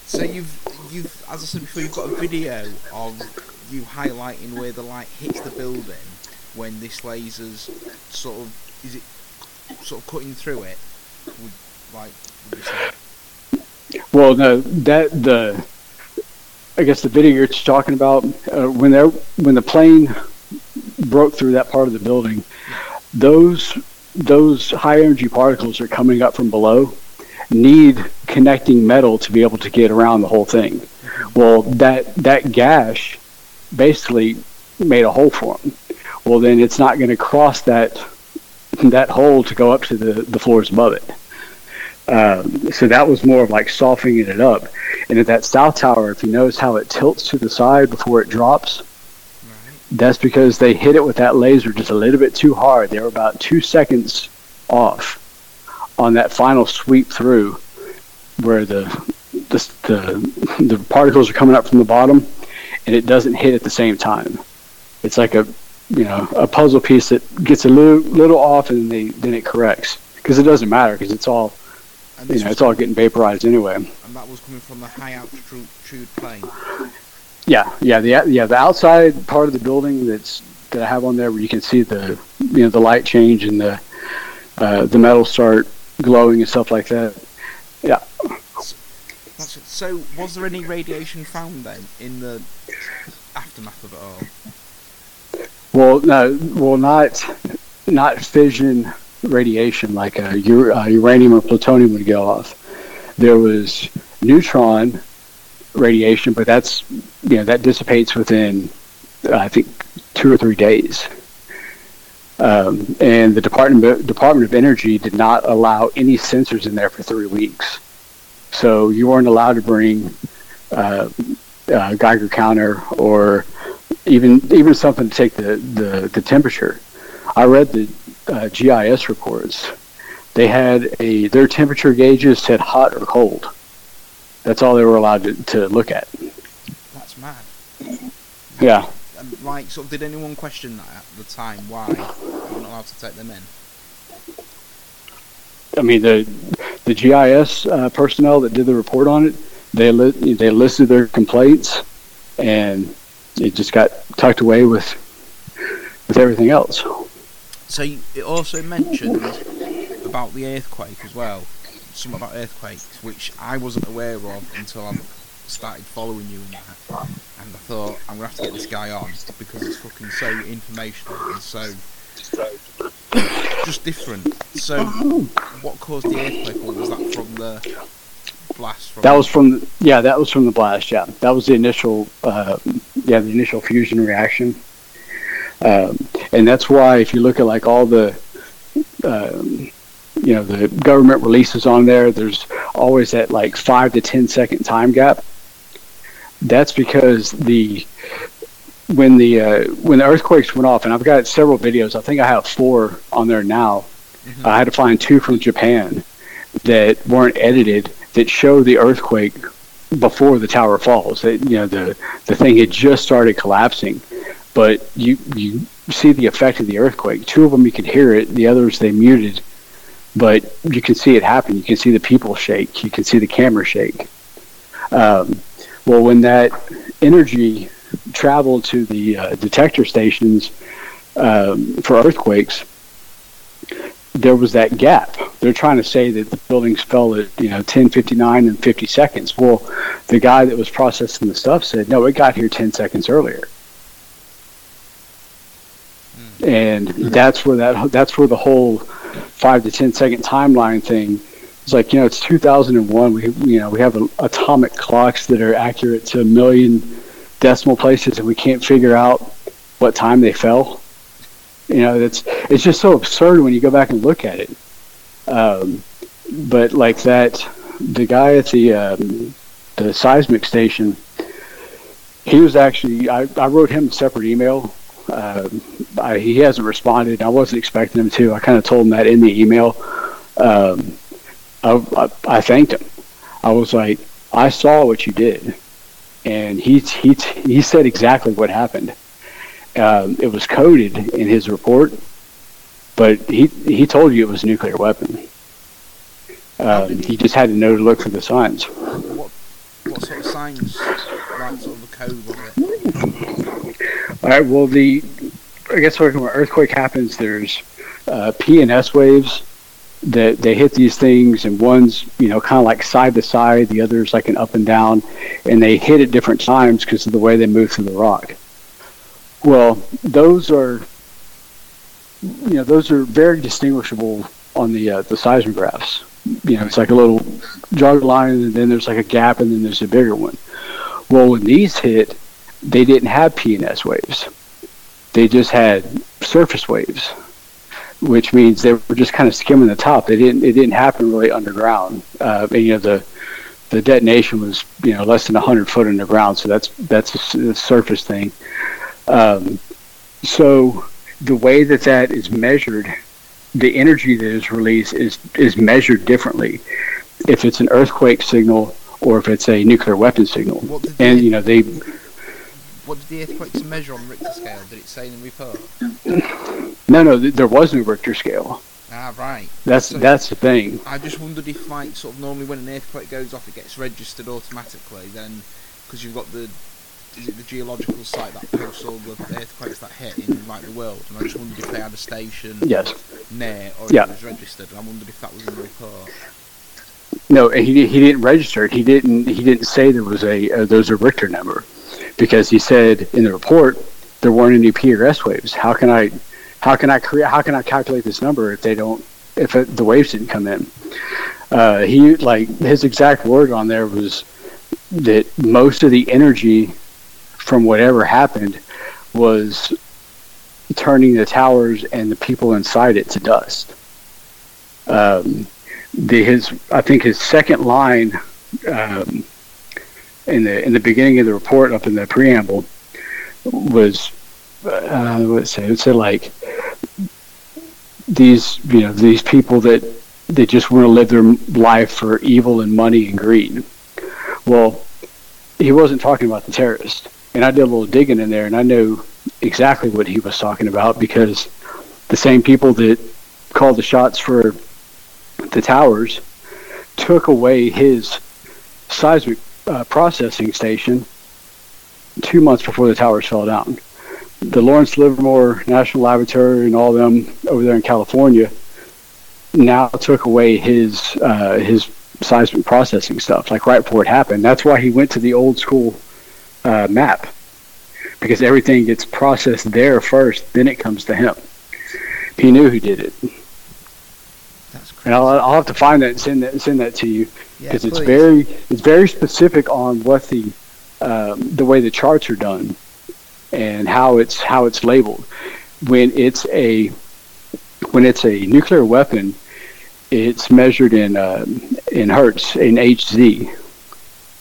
So you've you've as I said before, you've got a video of you highlighting where the light hits the building when this laser's sort of is it sort of cutting through it? Would, like well, no, that the I guess the video you're talking about uh, when they when the plane broke through that part of the building, those those high energy particles are coming up from below need connecting metal to be able to get around the whole thing. Well, that that gash basically made a hole for them. Well, then it's not going to cross that that hole to go up to the the floors above it. Um, so that was more of like softening it up. And at that south tower, if you notice how it tilts to the side before it drops, that's because they hit it with that laser just a little bit too hard. They were about two seconds off on that final sweep through, where the the the, the particles are coming up from the bottom, and it doesn't hit at the same time. It's like a you know a puzzle piece that gets a little little off, and then they then it corrects because it doesn't matter because it's all you know it's all getting vaporized anyway. And that was coming from the high altitude plane. Yeah, yeah, the yeah the outside part of the building that's that I have on there where you can see the you know the light change and the uh, the metal start glowing and stuff like that. Yeah. So, was there any radiation found then in the aftermath of it all? Well, no, well, not not fission radiation like a, a uranium or plutonium would go off. There was neutron radiation, but that's you know that dissipates within uh, I think two or three days. Um, and the Department Department of Energy did not allow any sensors in there for three weeks, so you weren't allowed to bring uh, a Geiger counter or even even something to take the, the, the temperature. I read the uh, GIS reports they had a their temperature gauges said hot or cold. That's all they were allowed to, to look at. That's mad. Yeah. And like, sort of, did anyone question that at the time? Why you weren't allowed to take them in? I mean the the GIS uh, personnel that did the report on it, they li- they listed their complaints, and it just got tucked away with with everything else. So you, it also mentioned about the earthquake as well. Something about earthquakes, which I wasn't aware of until I started following you in that. And I thought I'm gonna have to get this guy on because it's fucking so informational and so just different. So, what caused the earthquake, or was that from the blast? From That was from yeah, that was from the blast. Yeah, that was the initial uh, yeah the initial fusion reaction, um, and that's why if you look at like all the um, you know the government releases on there, there's always that like five to ten second time gap. That's because the when the uh, when the earthquakes went off, and I've got several videos. I think I have four on there now. Mhm. I had to find two from Japan that weren't edited that show the earthquake before the tower falls. That you know the the thing had just started collapsing, but you you see the effect of the earthquake. Two of them you could hear it. The others they muted, but you can see it happen. You can see the people shake. You can see the camera shake. Um, well, when that energy traveled to the uh, detector stations um, for earthquakes, there was that gap. They're trying to say that the buildings fell at you know 10, 59, and 50 seconds. Well, the guy that was processing the stuff said, no, it got here 10 seconds earlier. And that's where that that's where the whole five to 10 second timeline thing. It's like you know it's 2001. We you know we have a, atomic clocks that are accurate to a million decimal places, and we can't figure out what time they fell. You know, it's it's just so absurd when you go back and look at it. Um, but like that, the guy at the um, the seismic station, he was actually I, I wrote him a separate email. Um I, he hasn't responded. I wasn't expecting him to. I kind of told him that in the email. Um, I, I, I thanked him. I was like, I saw what you did, and he he he said exactly what happened um, it was coded in his report, but he he told you it was a nuclear weapon. Um, he just had to know to look for the signs. What what sort of signs, like sort of the code was it? All right. Well, the I guess when an earthquake happens, there's uh, P and S waves that they hit these things, and one's you know kind of like side to side, the other's like an up and down, and they hit at different times because of the way they move through the rock. Well, those are you know those are very distinguishable on the uh, the seismographs. You know, it's like a little jog line, and then there's like a gap, and then there's a bigger one. Well, when these hit, they didn't have P and S waves. They just had surface waves, which means they were just kind of skimming the top. They didn't. It didn't happen really underground. Uh, and, you know, the the detonation was you know less than hundred foot underground, so that's that's a, a surface thing. Um, so the way that that is measured, the energy that is released is is measured differently. If it's an earthquake signal or if it's a nuclear weapon signal, did and you know they what did the earthquakes measure on Richter scale? Did it say in the report? no no th- there was no Richter scale. Ah, right. That's So- that's the thing. I just wondered if, like, sort of normally when an earthquake goes off, it gets registered automatically. Then, because you've got the is it the geological site that posts all the earthquakes that hit in like the world, and I just wondered if they had a station Yes. near or if Yeah. it was registered. And I wondered if that was in the report. No, he he didn't register it. He didn't he didn't say there was a uh, there was a Richter number because he said in the report there weren't any P or S waves. How can I how can I create how can I calculate this number if they don't if it, the waves didn't come in? Uh, he like his exact word on there was that most of the energy from whatever happened was turning the towers and the people inside it to dust. Um, the his I think his second line um, in the in the beginning of the report up in the preamble was uh, what say? It said like these you know these people that they just want to live their life for evil and money and greed. Well, he wasn't talking about the terrorists. And I did a little digging in there, and I know exactly what he was talking about because the same people that called the shots for the towers took away his seismic uh, processing station two months before the towers fell down. The Lawrence Livermore National Laboratory and all them over there in California now took away his uh, his seismic processing stuff, like right before it happened. That's why he went to the old school uh, map because everything gets processed there first, then it comes to him. He knew who did it. That's crazy. And I'll, I'll have to find that and send that send that to you Yeah, because it's very it's very specific on what the um, the way the charts are done and how it's how it's labeled. When it's a when it's a nuclear weapon, it's measured in uh, in hertz in HZ,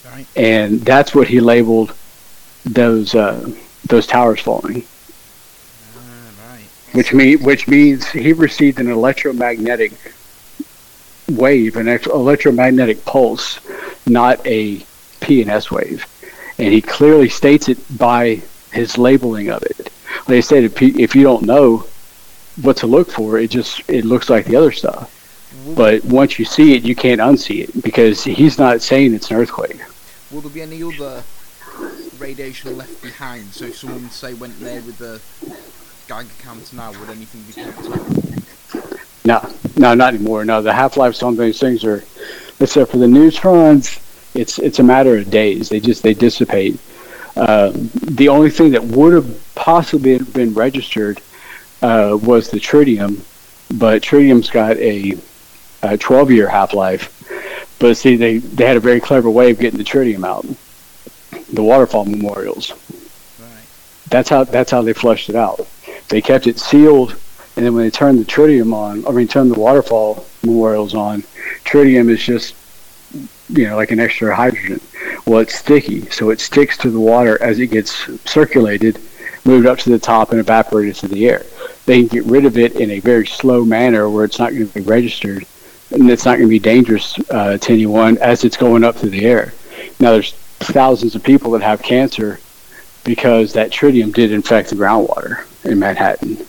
Right. and that's what he labeled those uh, those towers falling. Ah, right. which mean which means he received an electromagnetic wave, an electromagnetic pulse, not a P and S wave, and he clearly states it by his labeling of it. I said, if, you- don't know what to look for, it just it looks like the other stuff. But once you see it, you can't unsee it because he's not saying it's an earthquake. will there be any other radiation left behind? So if someone say went there with the Geiger counter now, would anything be up? No, no, not anymore. No, the half lives on these things are, except for the neutrons, it's it's a matter of days. They just they dissipate. Um, the only thing that would have possibly been registered uh, was the tritium, but tritium's got a, a 12 year half life. But see, they they had a very clever way of getting the tritium out. The waterfall memorials. Right. That's how that's how they flushed it out. They kept it sealed, and then when they turn the tritium on, I mean, turn the waterfall memorials on, tritium is just you know like an extra hydrogen. Well, it's sticky, so it sticks to the water as it gets circulated, moved up to the top, and evaporated to the air. They can get rid of it in a very slow manner where it's not going to be registered, and it's not going to be dangerous uh, to anyone as it's going up through the air. Now, there's thousands of people that have cancer because that tritium did infect the groundwater in Manhattan.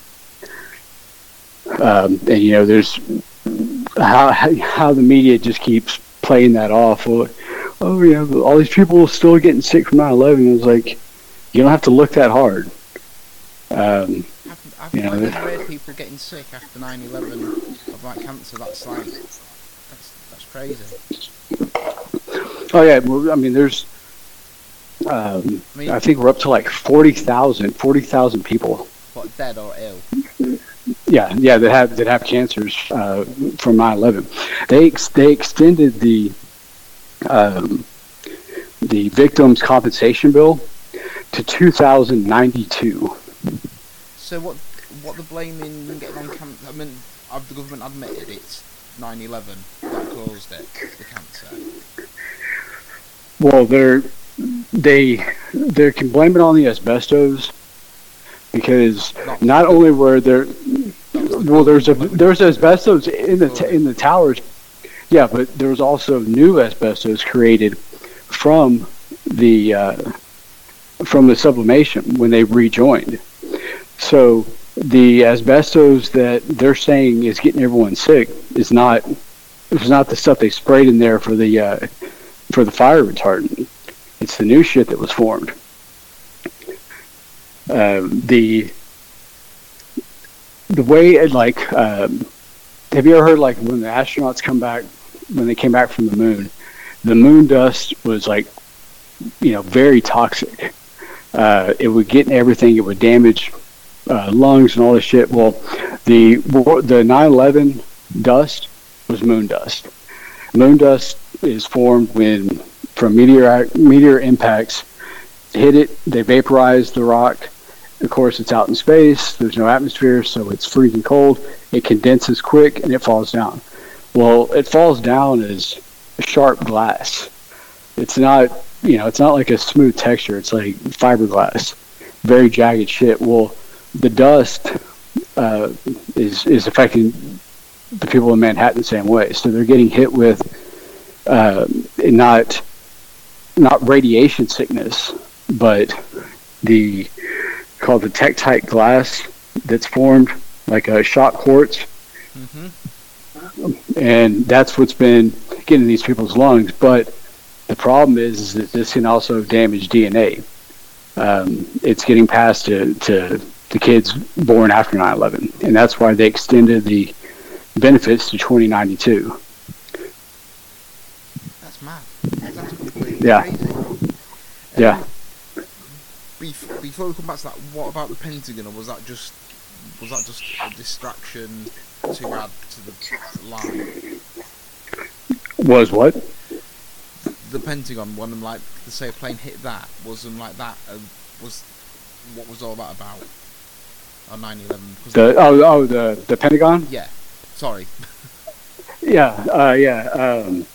Um, and you know, there's how how the media just keeps playing that off. Well, oh, you know, all these people are still getting sick from 9/11. It's like you don't have to look that hard. Um, I've, I've You know, heard people getting sick after 9/11 of like cancer. That's like that's that's crazy. oh yeah, well, I mean, there's. Um, I mean, I think we're up to like 40,000 40,000 people what dead or ill? Yeah, yeah, that have that have cancers uh, from 9/11. They ex- they extended the um, the victims' compensation bill to 2092. So what what they're blaming and getting on cancer? I mean, have the government admitted it's 9/11 that caused it, the cancer? Well, they're they they can blame it on the asbestos because not only were there well there's a there's asbestos in the in the towers, yeah, but there was also new asbestos created from the uh, from the sublimation when they rejoined. So the asbestos that they're saying is getting everyone sick is not it's not the stuff they sprayed in there for the uh, for the fire retardant. It's the new shit that was formed. Um, the the way it like um, have you ever heard like when the astronauts come back when they came back from the moon, the moon dust was like you know very toxic. Uh, it would get in everything. It would damage uh, lungs and all this shit. Well, the the 9/11 dust was moon dust. Moon dust is formed when from meteor meteor impacts hit it. They vaporize the rock. Of course, it's out in space. There's no atmosphere, so it's freezing cold. It condenses quick and it falls down. Well, it falls down as sharp glass. It's not, you know, it's not like a smooth texture. It's like fiberglass, very jagged shit. Well, the dust uh, is is affecting the people in Manhattan the same way. So they're getting hit with uh, not not radiation sickness, but the called the tektite glass that's formed like a shock quartz, mm-hmm. and that's what's been getting these people's lungs. But the problem is, is that this can also damage DNA. Um, it's getting passed to, to the kids born after 9/11, and that's why they extended the benefits to 2092. That's mad. That's yeah. Crazy. Yeah. Before we come back to that, what about the Pentagon, or was that just was that just a distraction to add to the line? Was what? The Pentagon, when them like to say a plane hit that, was them like that uh, was what was all that about on 9/11? The oh oh the the Pentagon. Yeah, sorry. [laughs] yeah, uh, yeah. Um,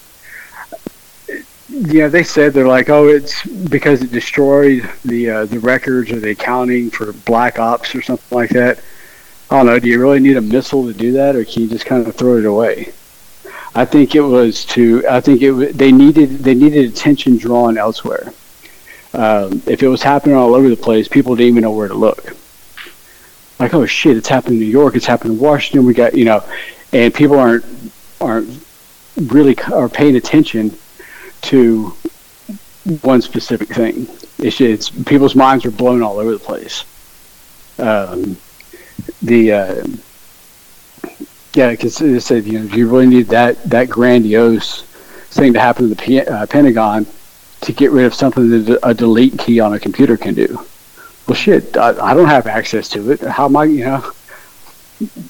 yeah, they said they're like, oh, it's because it destroyed the uh, the records or the accounting for black ops or something like that. I don't know. Do you really need a missile to do that, or can you just kind of throw it away? I think it was to. I think it. They needed. They needed attention drawn elsewhere. Um, if it was happening all over the place, people didn't even know where to look. Like, oh shit, it's happening in New York. It's happening in Washington. We got you know, and people aren't aren't really are paying attention to one specific thing. It's, it's people's minds are blown all over the place. Um, the uh, yeah, because it said you know you really need that that grandiose thing to happen to the P- uh, Pentagon to get rid of something that a delete key on a computer can do. Well, shit, I, I don't have access to it. How am I? You know,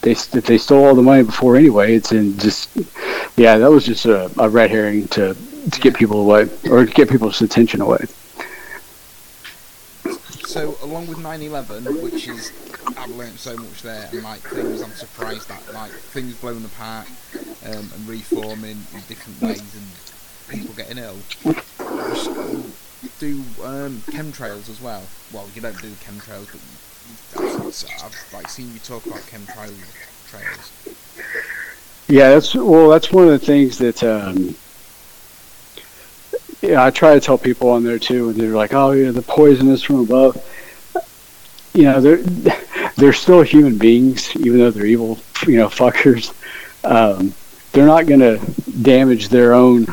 they they stole all the money before anyway. It's in just yeah, that was just a, a red herring to to get people away or to get people's attention away. So, along with 9/11, which is I've learned so much there, and like things I'm surprised that like things blown apart um, and reforming in different ways, and people getting ill. Do um, chemtrails as well? Well, you don't do chemtrails, but I've, I've like seen you talk about chemtrails. Trails. Yeah, that's well. That's one of the things that um, yeah, I try to tell people on there too, and they're like, "Oh, yeah, the poison is from above." You know, they're [laughs] they're still human beings, even though they're evil, you know, fuckers. Um, they're not going to damage their own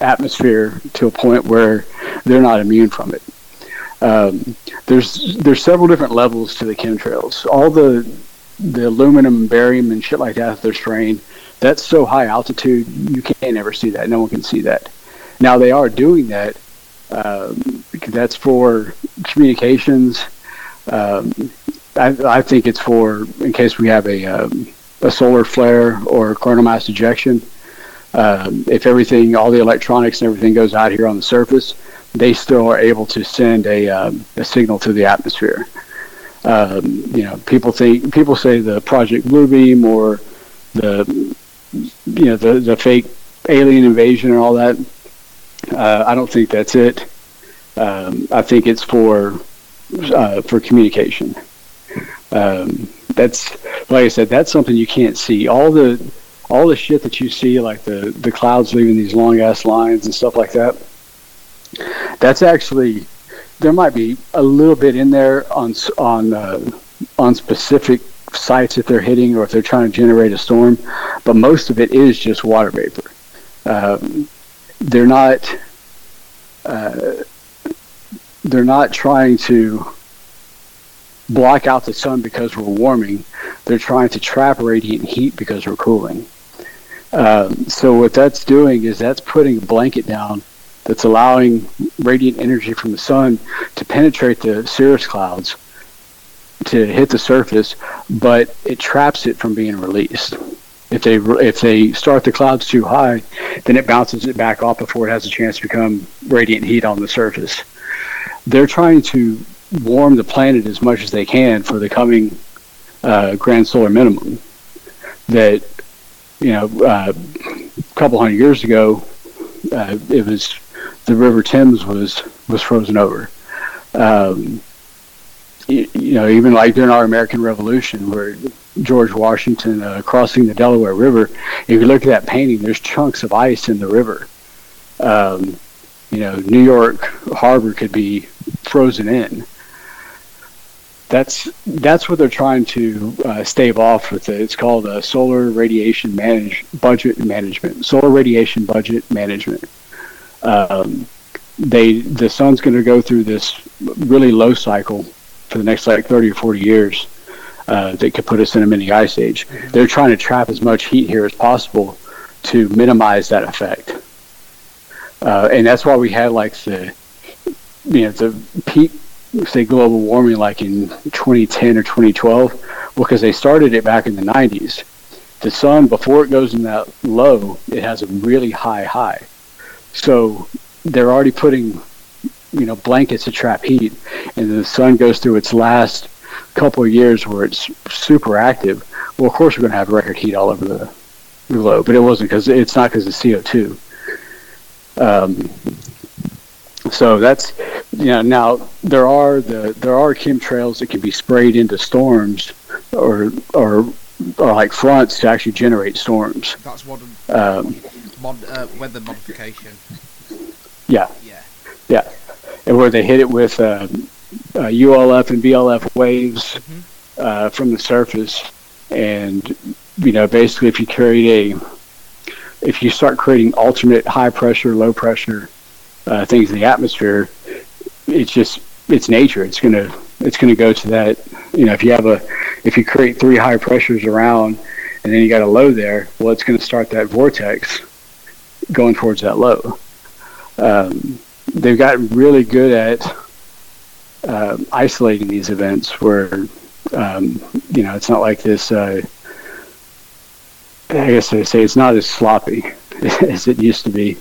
atmosphere to a point where they're not immune from it. Um, there's there's several different levels to the chemtrails. All the the aluminum barium and shit like that they're spraying, that's so high altitude you can't ever see that. No one can see that. Now they are doing that. Um, that's for communications. Um, I, I, think it's for in case we have a um, a solar flare or coronal mass ejection. Um, if everything, all the electronics and everything goes out here on the surface, they still are able to send a, um, a signal to the atmosphere. Um, you know, people think people say the Project Bluebeam or the you know the the fake alien invasion and all that. Uh, I don't think that's it. Um, I think it's for uh, for communication. Um, that's like I said, that's something you can't see. All the all the shit that you see, like the the clouds leaving these long ass lines and stuff like that. That's actually there might be a little bit in there on on uh, on specific sites if they're hitting or if they're trying to generate a storm, but most of it is just water vapor. Um, they're not uh, they're not trying to block out the sun because we're warming. They're trying to trap radiant heat because we're cooling. Um, so what that's doing is that's putting a blanket down that's allowing radiant energy from the sun to penetrate the cirrus clouds to hit the surface, but it traps it from being released. If they if they start the clouds too high, then it bounces it back off before it has a chance to become radiant heat on the surface. They're trying to warm the planet as much as they can for the coming uh, grand solar minimum. That you know, uh, a couple hundred years ago, uh, it was the River Thames was was frozen over. Um, you, you, know, even like during our American Revolution, where George Washington uh, crossing the Delaware River. If you look at that painting, there's chunks of ice in the river. Um, you know, New York Harbor could be frozen in. That's that's what they're trying to uh, stave off with it. It's called a solar radiation manage budget management. Solar radiation budget management. Um, they the sun's going to go through this really low cycle for the next like 30 or 40 years uh, that could put us in a mini ice age. They're trying to trap as much heat here as possible to minimize that effect. Uh, and that's why we had like the, you know, the peak, say, global warming like in 2010 or 2012, because they started it back in the 90s. The sun, before it goes in that low, it has a really high high. So they're already putting you know blankets to trap heat, and the sun goes through its last couple of years where it's super active. Well, of course we're going to have record heat all over the, globe, but it wasn't because it's not because of CO two. Um, so that's you know now there are the there are chemtrails that can be sprayed into storms or or or like fronts to actually generate storms. That's what Um, mod, uh, weather modification. yeah, Yeah. yeah, and where they hit it with uh, uh, ULF and VLF waves Mhm. uh, from the surface, and you know basically if you create a if you start creating alternate high pressure, low pressure uh, things in the atmosphere, it's just it's nature. It's gonna it's gonna go to that. You know, if you have a if you create three high pressures around, and then you got a low there, well, it's gonna start that vortex going towards that low. Um, they've gotten really good at um isolating these events where um, you know it's not like this. Uh, I guess they say it's not as sloppy [laughs] as it used to be.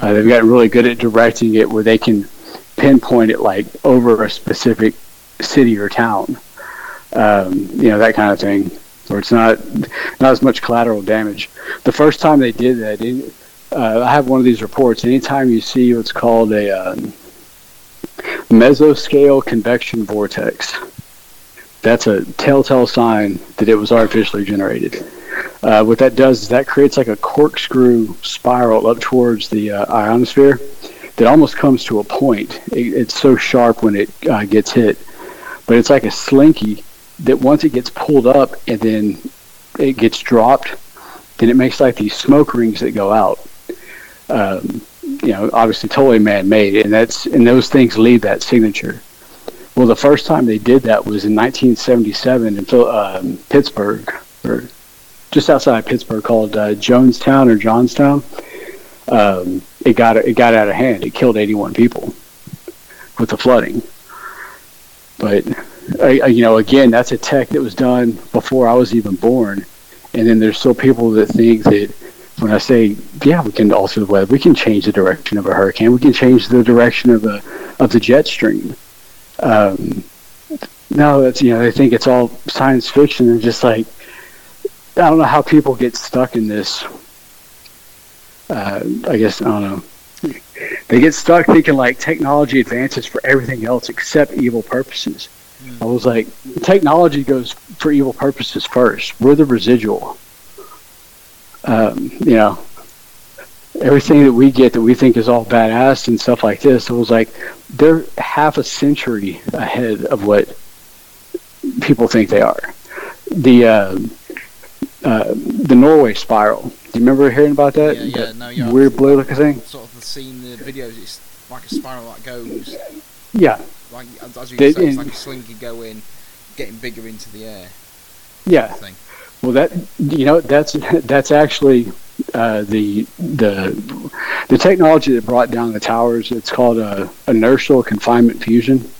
Uh, they've gotten really good at directing it where they can pinpoint it like over a specific city or town. Um, you know that kind of thing, where it's not not as much collateral damage. The first time they did that, it, uh, I have one of these reports. Anytime you see what's called a um, mesoscale convection vortex, that's a telltale sign that it was artificially generated. Uh, what that does is that creates like a corkscrew spiral up towards the uh, ionosphere that almost comes to a point. It, it's so sharp when it uh, gets hit, but it's like a slinky that once it gets pulled up and then it gets dropped, then it makes like these smoke rings that go out. Um, you know, obviously totally man-made, and that's and those things leave that signature. Well, the first time they did that was in 1977 in um, Pittsburgh, or just outside of Pittsburgh, called uh, Jonestown or Johnstown. Um, it got it got out of hand. It killed 81 people with the flooding. But I, I, you know, again, that's a tech that was done before I was even born. And then there's still people that think that when I say, yeah, we can alter the weather, we can change the direction of a hurricane, we can change the direction of the of the jet stream. Um, no, that's you know, they think it's all science fiction and just like I don't know how people get stuck in this. Uh, I guess I don't know. They get stuck thinking like technology advances for everything else except evil purposes. I was like, technology goes for evil purposes first. We're the residual. Um, you know, everything that we get that we think is all badass and stuff like this. It was like they're half a century ahead of what people think they are. The uh, uh, the Norway spiral. Do you remember hearing about that? Yeah, yeah, That no, yeah. weird blue looking thing. Sort of seen the videos. It's like a spiral that goes Yeah, like as, you They- say, it's like a slinky going, getting bigger into the air. yeah. Thing. Well, that you know that's that's actually uh, the the the technology that brought down the towers. It's called uh, inertial confinement fusion.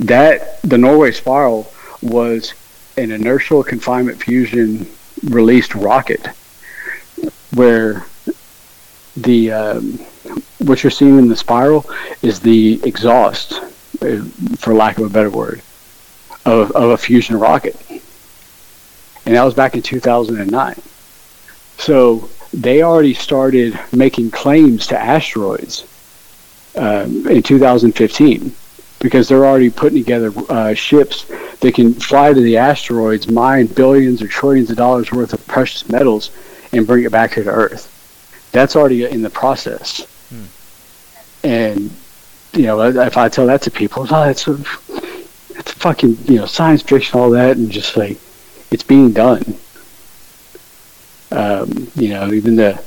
That the Norway spiral was an inertial confinement fusion released rocket, where the um, what you're seeing in the spiral is the exhaust, uh, for lack of a better word, of, of a fusion rocket and that was back in 2009. So they already started making claims to asteroids um, in 2015. because they're already putting together uh, ships that can fly to the asteroids, mine billions or trillions of dollars worth of precious metals, and bring it back here to Earth. That's already in the process. Hmm. And you know, if I tell that to people, oh, that's a, it's fucking you know science fiction, all that, and just like it's being done. Um, you know, even the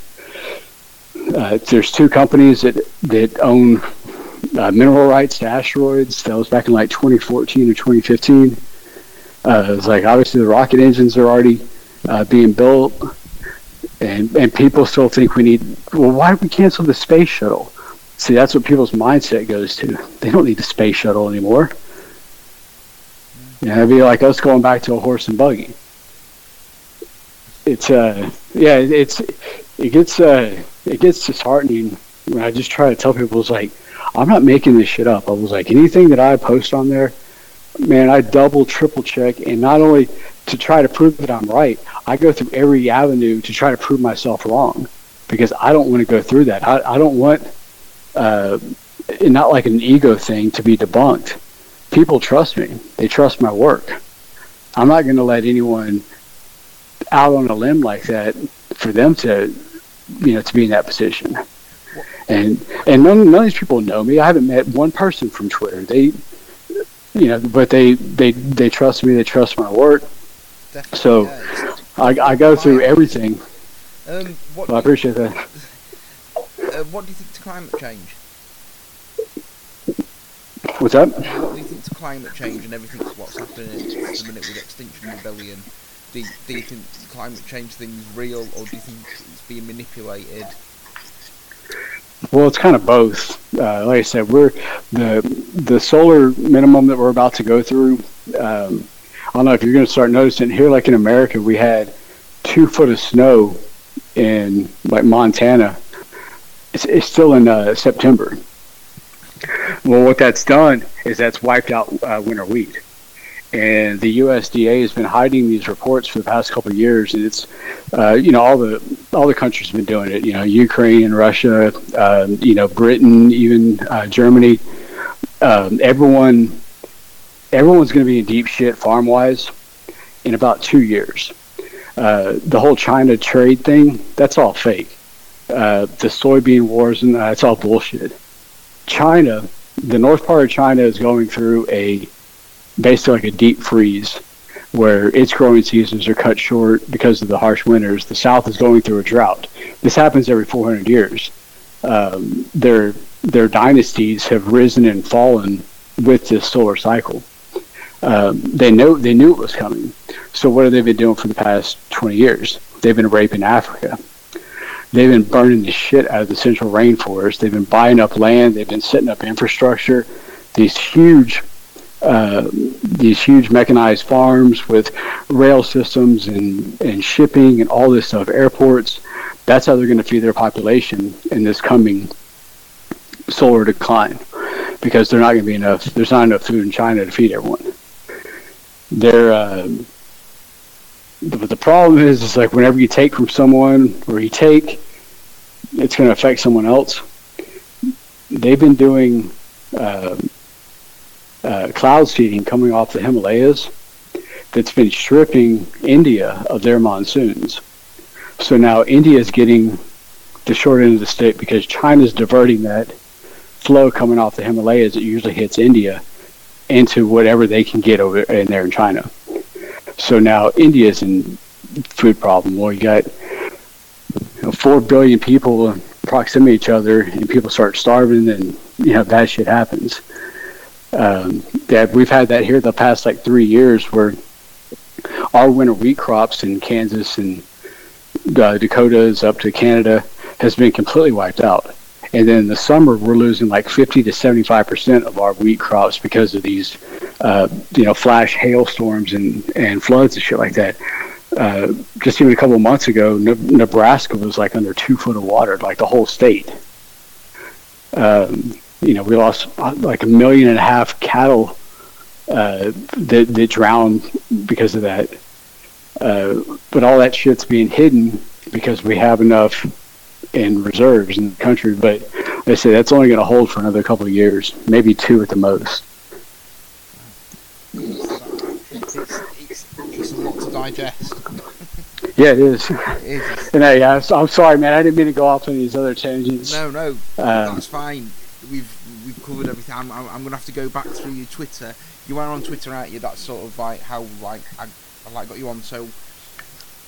uh, there's two companies that that own uh, mineral rights to asteroids. That was back in like 2014 or 2015. Uh, it's like obviously the rocket engines are already uh, being built, and and people still think we need. Well, why did we cancel the space shuttle? See, that's what people's mindset goes to. They don't need the space shuttle anymore. Know, it'd be like us going back to a horse and buggy. It's uh, yeah, it's it gets uh, it gets disheartening when I just try to tell people it's like I'm not making this shit up. I was like anything that I post on there, man, I double triple check, and not only to try to prove that I'm right, I go through every avenue to try to prove myself wrong because I don't want to go through that. I, I don't want uh, not like an ego thing to be debunked. People trust me. They trust my work. I'm not going to let anyone out on a limb like that for them to, you know, to be in that position. And and none, none of these people know me. I haven't met one person from Twitter. They, you know, but they they they trust me. They trust my work. Definitely, so yeah, I, I go through everything. Um, well, I appreciate that. [laughs] Uh, what do you think to climate change? What's that? What do you think to climate change and everything what's happening at the minute with Extinction Rebellion? Do, do you think climate change thing's real, or do you think it's being manipulated? Well, it's kind of both. Uh, like I said, we're the the solar minimum that we're about to go through. Um, I don't know if you're going to start noticing here, like in America, we had two foot of snow in like Montana. It's, it's still in uh, September. Well, what that's done is that's wiped out uh, winter wheat and the USDA has been hiding these reports for the past couple of years, and it's uh, you know all the all the countries have been doing it. You know, Ukraine, and Russia, uh, you know, Britain, even uh, Germany. Um, everyone, everyone's going to be in deep shit farm wise in about two years. Uh, the whole China trade thing, that's all fake. Uh, the soybean wars and that's all bullshit. China, the north part of China is going through a basically like a deep freeze where its growing seasons are cut short because of the harsh winters. The South is going through a drought. This happens every 400 years. Um, their their dynasties have risen and fallen with this solar cycle. Um, they know they knew it was coming. So what have they been doing for the past 20 years? They've been raping Africa. They've been burning the shit out of the central rainforest. They've been buying up land. They've been setting up infrastructure. These huge uh, these huge mechanized farms with rail systems and, and shipping and all this stuff, airports. That's how they're going to feed their population in this coming solar decline because there's not going to be enough. There's not enough food in China to feed everyone. They're, uh, but the problem is, is like whenever you take from someone or you take, it's going to affect someone else. They've been doing. Uh, uh, cloud seeding coming off the Himalayas that's been stripping India of their monsoons. So now India is getting the short end of the stick because China's diverting that flow coming off the Himalayas that usually hits India into whatever they can get over in there in China. So now India's in food problem. Well, you got four billion people in proximity to each other, and people start starving, and you know bad shit happens um, that we've had that here the past like three years where our winter wheat crops in Kansas and uh, Dakotas up to Canada has been completely wiped out. And then in the summer, we're losing like 50 to 75 percent of our wheat crops because of these, uh, you know, flash hailstorms and, and floods and shit like that. Uh, just even a couple months ago, Nebraska was like under two foot of water, like the whole state. Um, you know, we lost uh, like a million and a half cattle uh, that, that drowned because of that. Uh, but all that shit's being hidden because we have enough in reserves in the country. But like I say that's only going to hold for another couple of years, maybe two at the most digest. Yeah, it is. It is. [laughs] And I, yeah, I'm sorry, man. I didn't mean to go off on these other tangents. No, no, Um, that's fine. We've we've covered everything. I'm, I'm, I'm gonna have to go back through your Twitter. You are on Twitter, aren't you? That's sort of like how like I, I like got you on. So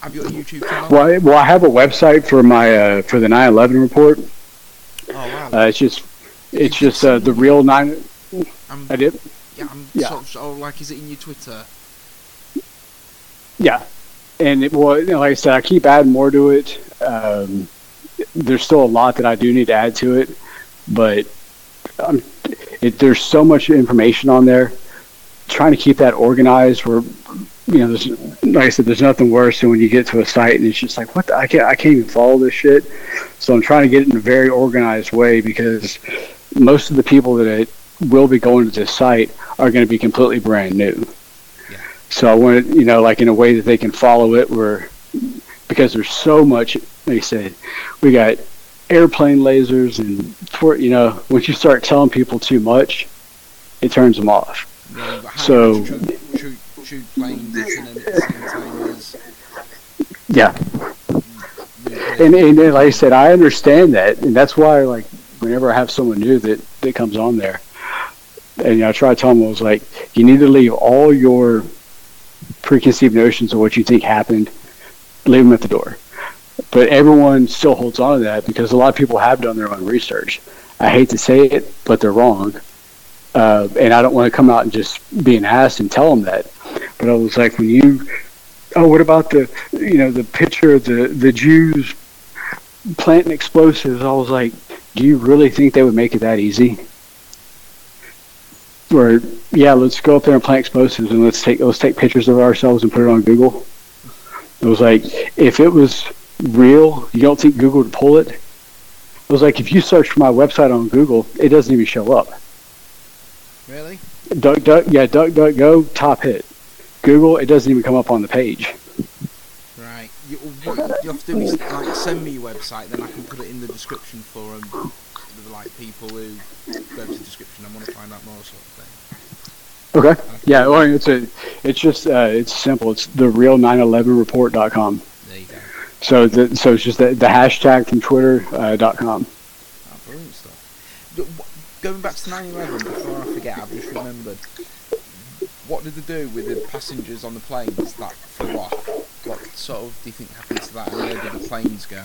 have you got a YouTube channel? Well, I, well, I have a website for my uh, for the 9/11 report. Oh wow. Uh, it's just it's just uh, the real nine. I'm, I did. yeah, I'm yeah. sort of, sort of like, is it in your Twitter? Yeah, and it, know, like I said, I keep adding more to it. Um, there's still a lot that I do need to add to it, but um, it, there's so much information on there. Trying to keep that organized, where you know, there's, like I said, there's nothing worse than when you get to a site and it's just like, what? The, I can't, I can't even follow this shit. So I'm trying to get it in a very organized way because most of the people that will be going to this site are going to be completely brand new. So I want it, you know, like in a way that they can follow it, where because there's so much. they said, we got airplane lasers, and for you know, once you start telling people too much, it turns them off. So- shoot, shoot, shoot planes and Yeah, mm-hmm. and, and, and like I said, I understand that, and that's why like whenever I have someone new that that comes on there, and you know, I try to tell them I was like, you need to leave all your preconceived notions of what you think happened, leave them at the door. But everyone still holds on to that because a lot of people have done their own research. I hate to say it, but they're wrong. Uh, and I don't want to come out and just be an ass and tell them that. But I was like, when you, oh, what about the, you know, the picture of the the Jews planting explosives? I was like, do you really think they would make it that easy? Or yeah, let's go up there and plant explosives and let's take let's take pictures of ourselves and put it on Google. It was like if it was real, you don't think Google would pull it? It was like if you search for my website on Google, it doesn't even show up. Really? Duck, duck, yeah, duck, duck, go, top hit. Google, it doesn't even come up on the page. Right. You, what you have to do is like send me your website, then I can put it in the description for um, like people who go to the description and want to find out more thing. Okay. Yeah, well, it's a, it's just, uh, it's simple. It's the real 911report.com. There you go. So, the, so it's just the, the hashtag from Twitter uh, dot com. Oh, brilliant stuff. Going back to 9/11, before I forget, I've just remembered. What did they do with the passengers on the planes that flew off? What sort of do you think happened to that, where did the planes go?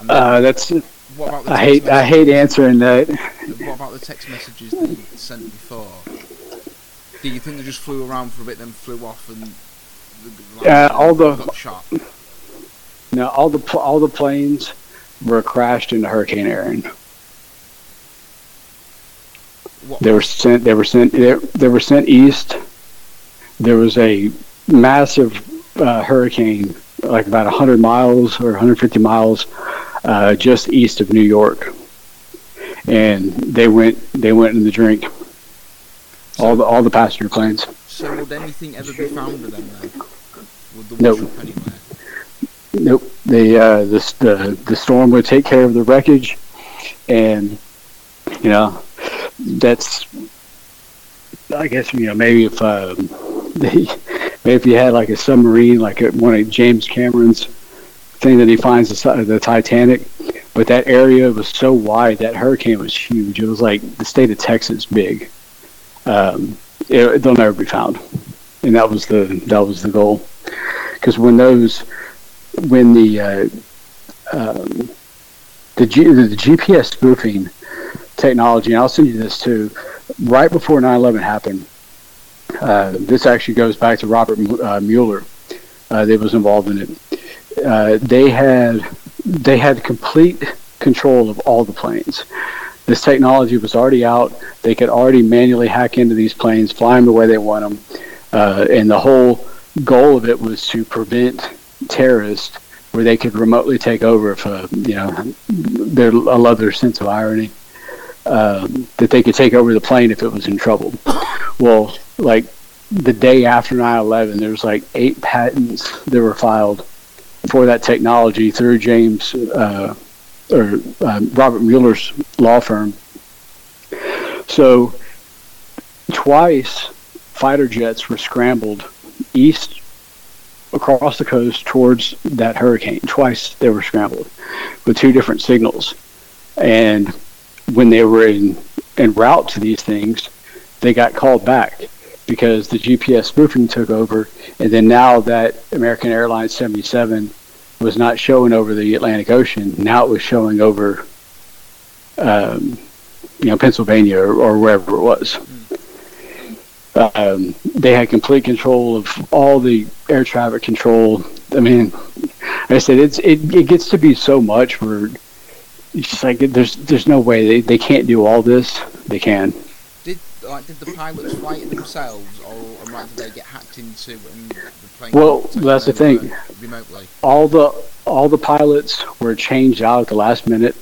And then, Uh, that's, what about the I text hate, I hate answering that. What about the text messages that you sent before? Do you think they just flew around for a bit, then flew off, and the, the- Uh, all the- got shot? Now, all the, pl- all the planes were crashed into Hurricane Erin. What, They were sent. They were sent. They, they were sent east. There was a massive uh, hurricane, like about 100 miles or 150 miles, uh, just east of New York, and they went. They went in the drink. All the all the passenger planes. So would anything ever be found of them then? Would the No. wash up anywhere? Nope. The uh, the the the storm would take care of the wreckage, and you know that's. I guess you know maybe if um, [laughs] maybe if you had like a submarine, like one of James Cameron's thing that he finds the, the Titanic, but that area was so wide that hurricane was huge. It was like the state of Texas big. Um, it, they'll never be found, and that was the that was the goal. Because when those when the uh, um, the, G, the GPS spoofing technology, and I'll send you this too, right before 9/11 happened. Uh, this actually goes back to Robert uh, Mueller. Uh, that was involved in it. Uh, they had they had complete control of all the planes. This technology was already out. They could already manually hack into these planes, fly them the way they want them, uh, and the whole goal of it was to prevent terrorists where they could remotely take over if uh, you know their I love their sense of irony um, that they could take over the plane if it was in trouble. Well, like the day after 9/11, there was like eight patents that were filed for that technology through James uh, or um, Robert Mueller's law firm. So twice fighter jets were scrambled east across the coast towards that hurricane. Twice they were scrambled with two different signals. And when they were in, en route to these things, they got called back because the GPS spoofing took over. And then now that American Airlines 77 was not showing over the Atlantic Ocean, now it was showing over, um, you know, Pennsylvania or, or wherever it was. Um, they had complete control of all the air traffic control. I mean, like I said it's it, it gets to be so much where it's just like there's there's no way they, they can't do all this. They can. Did like did the pilots fly it themselves, or, or did they get hacked into and? Well, that's the thing. Remotely. All the all the pilots were changed out at the last minute.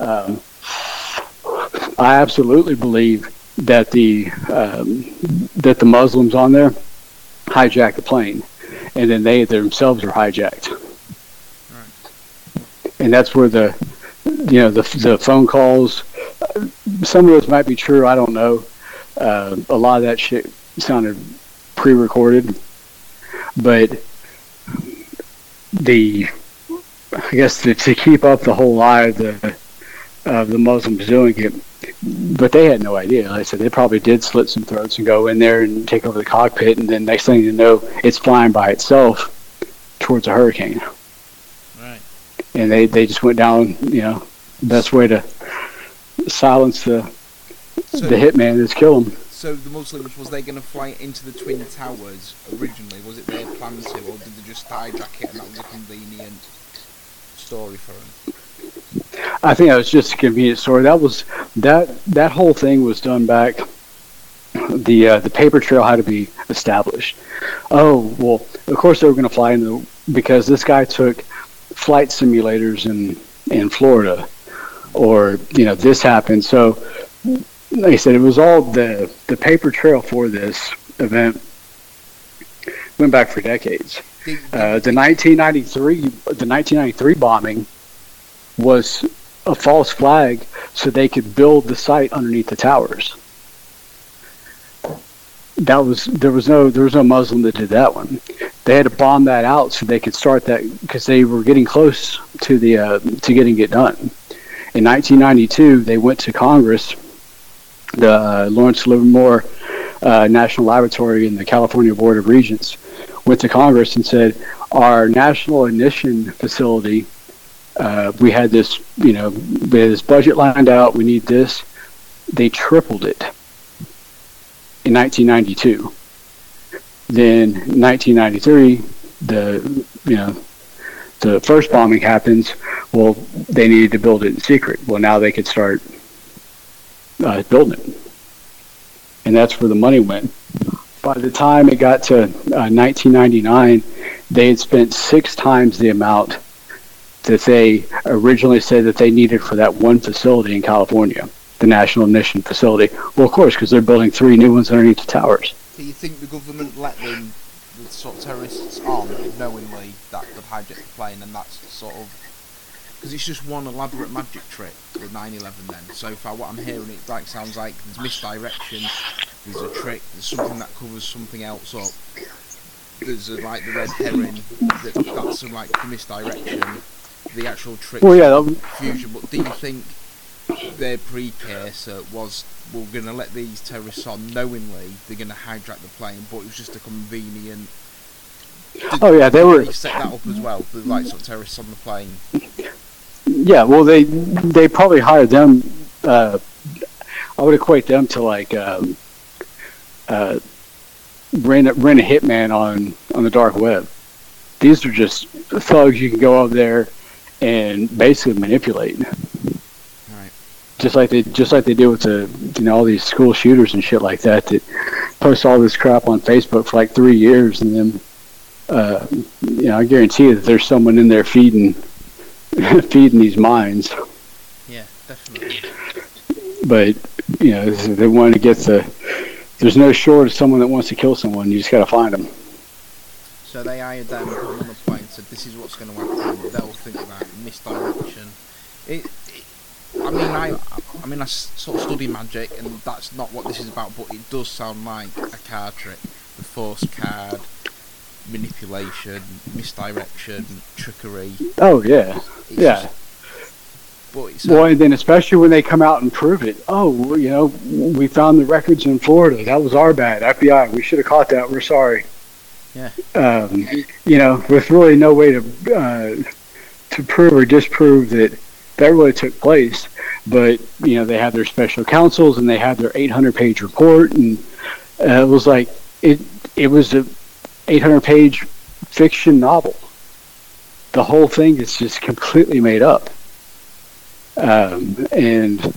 Um, I absolutely believe that the um, that the Muslims on there hijacked the plane, and then they themselves are hijacked. Right. And that's where the you know the the phone calls. Some of those might be true. I don't know. Uh, a lot of that shit sounded pre-recorded, but the I guess to, to keep up the whole lie of the of the Muslims doing it but they had no idea. Like I said they probably did slit some throats and go in there and take over the cockpit, and then next thing you know, it's flying by itself towards a hurricane. Right. And they they just went down. You know, best way to silence the so, the hitman is kill him. So the Muslims was they going to fly into the twin towers originally? Was it their plan to, or did they just hijack it and that was a convenient story for them? I think that was just a convenient story. That was that that whole thing was done back. The uh, the paper trail had to be established. Oh well, of course they were going to fly into the, because this guy took flight simulators in in Florida, or you know this happened. So, like I said, it was all the the paper trail for this event went back for decades. Uh, the 1993 the 1993 bombing was a false flag so they could build the site underneath the towers. That was there was no there was no Muslim that did that one. They had to bomb that out so they could start that because they were getting close to the uh, to getting it done. In 1992, they went to Congress, the uh, Lawrence Livermore uh, National Laboratory and the California Board of Regents went to Congress and said our national ignition facility uh, we had this, you know, we had this budget lined out. We need this. They tripled it in 1992. Then 1993, the you know, the first bombing happens. Well, they needed to build it in secret. Well, now they could start uh, building it, and that's where the money went. By the time it got to uh, 1999, they had spent six times the amount that they originally said that they needed for that one facility in California, the National Ignition Facility. Well, of course, because they're building three new ones underneath the towers. Do you think the government let them, the sort of terrorists, on knowingly that hijacked the plane, and that's sort of because it's just one elaborate magic trick with 9/11. Then, so far, what I'm hearing, it like sounds like there's misdirection, there's a trick, there's something that covers something else up. There's a, like the red herring that, that's some like misdirection the actual trick well, yeah, fusion. But do you think their precursor was we're going to let these terrorists on knowingly they're going to hijack the plane, but it was just a convenient. Did, oh yeah, they were they set that up as well. The like sort of terrorists on the plane. Yeah, well they they probably hired them. Uh, I would equate them to like um, uh, rent rent a hitman on on the dark web. These are just thugs you can go over there and basically manipulate. Right. Just like they just like they do with the you know all these school shooters and shit like that that post all this crap on Facebook for like three years and then uh, you know I guarantee you that there's someone in there feeding [laughs] feeding these minds. Yeah, definitely. But you know they want to get the there's no short of someone that wants to kill someone. You just got to find them. So they hired them, on the plane, said this is what's going to happen. They'll think about misdirection. It, it, I mean, I, I mean, I sort of study magic, and that's not what this is about. But it does sound like a card trick, the force card. Manipulation, misdirection, trickery. Oh yeah, It's yeah. just- Boy, and then especially when they come out and prove it. Oh, you know, we found the records in Florida. That was our bad. FBI, we should have caught that. We're sorry. Yeah. Um, you know, with really no way to uh, to prove or disprove that that really took place. But you know, they had their special counsels and they had their 800 page report, and uh, it was like it it was a 800 page fiction novel. The whole thing is just completely made up um, and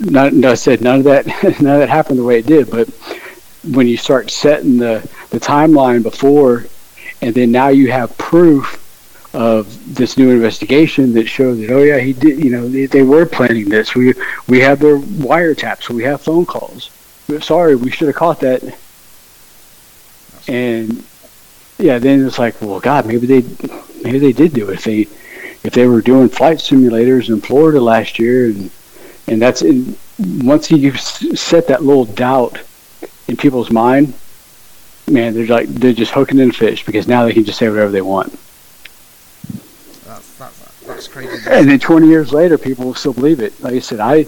not, no, I said none of that [laughs] none of that happened the way it did. But when you start setting the the timeline before, and then now you have proof of this new investigation that showed that oh yeah he did you know they, they were planning this. We we have their wiretaps. We have phone calls. Sorry, we should have caught that. And yeah, then it's like, well, God, maybe they maybe they did do it. If they if they were doing flight simulators in Florida last year, and and that's in, once you set that little doubt in people's mind, man, they're like they're just hooking in fish because now they can just say whatever they want. that's, that's, that's crazy. And then 20 years later, people will still believe it. Like I said, I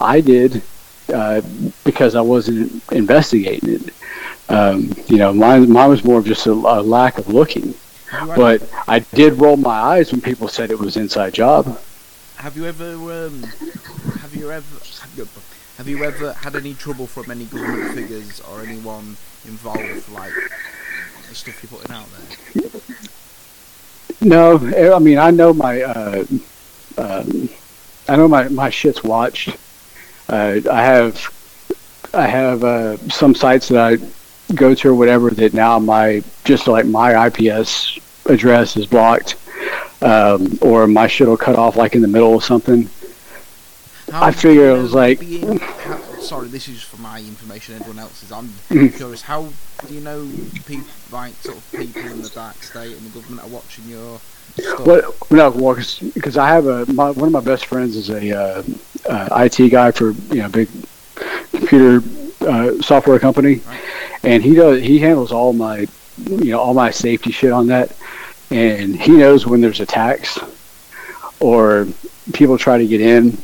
I did uh, because I wasn't investigating it. Um, you know, mine mine was more of just a, a lack of looking. Have you, had- But I did roll my eyes when people said it was inside job. have you ever um, have you ever have you, have you ever had any trouble from any government figures or anyone involved, like the stuff you're putting out there? No, eh, I mean I know my uh, um, I know my my shit's watched. Uh, I have I have uh, some sites that I go to or whatever that now my just like my IPS address is blocked, um, or my shit will cut off like in the middle of something. How I figure it was like- being- how, sorry, this is for my information. Everyone else's. I'm Mhm. curious. How do you know people like sort of people in the dark state and the government are watching your stuff? What? No, well, because I have a my, one of my best friends is a uh, uh, IT guy for you know big computer uh, software company, and he does he handles all my you know all my safety shit on that, and he knows when there's attacks or people try to get in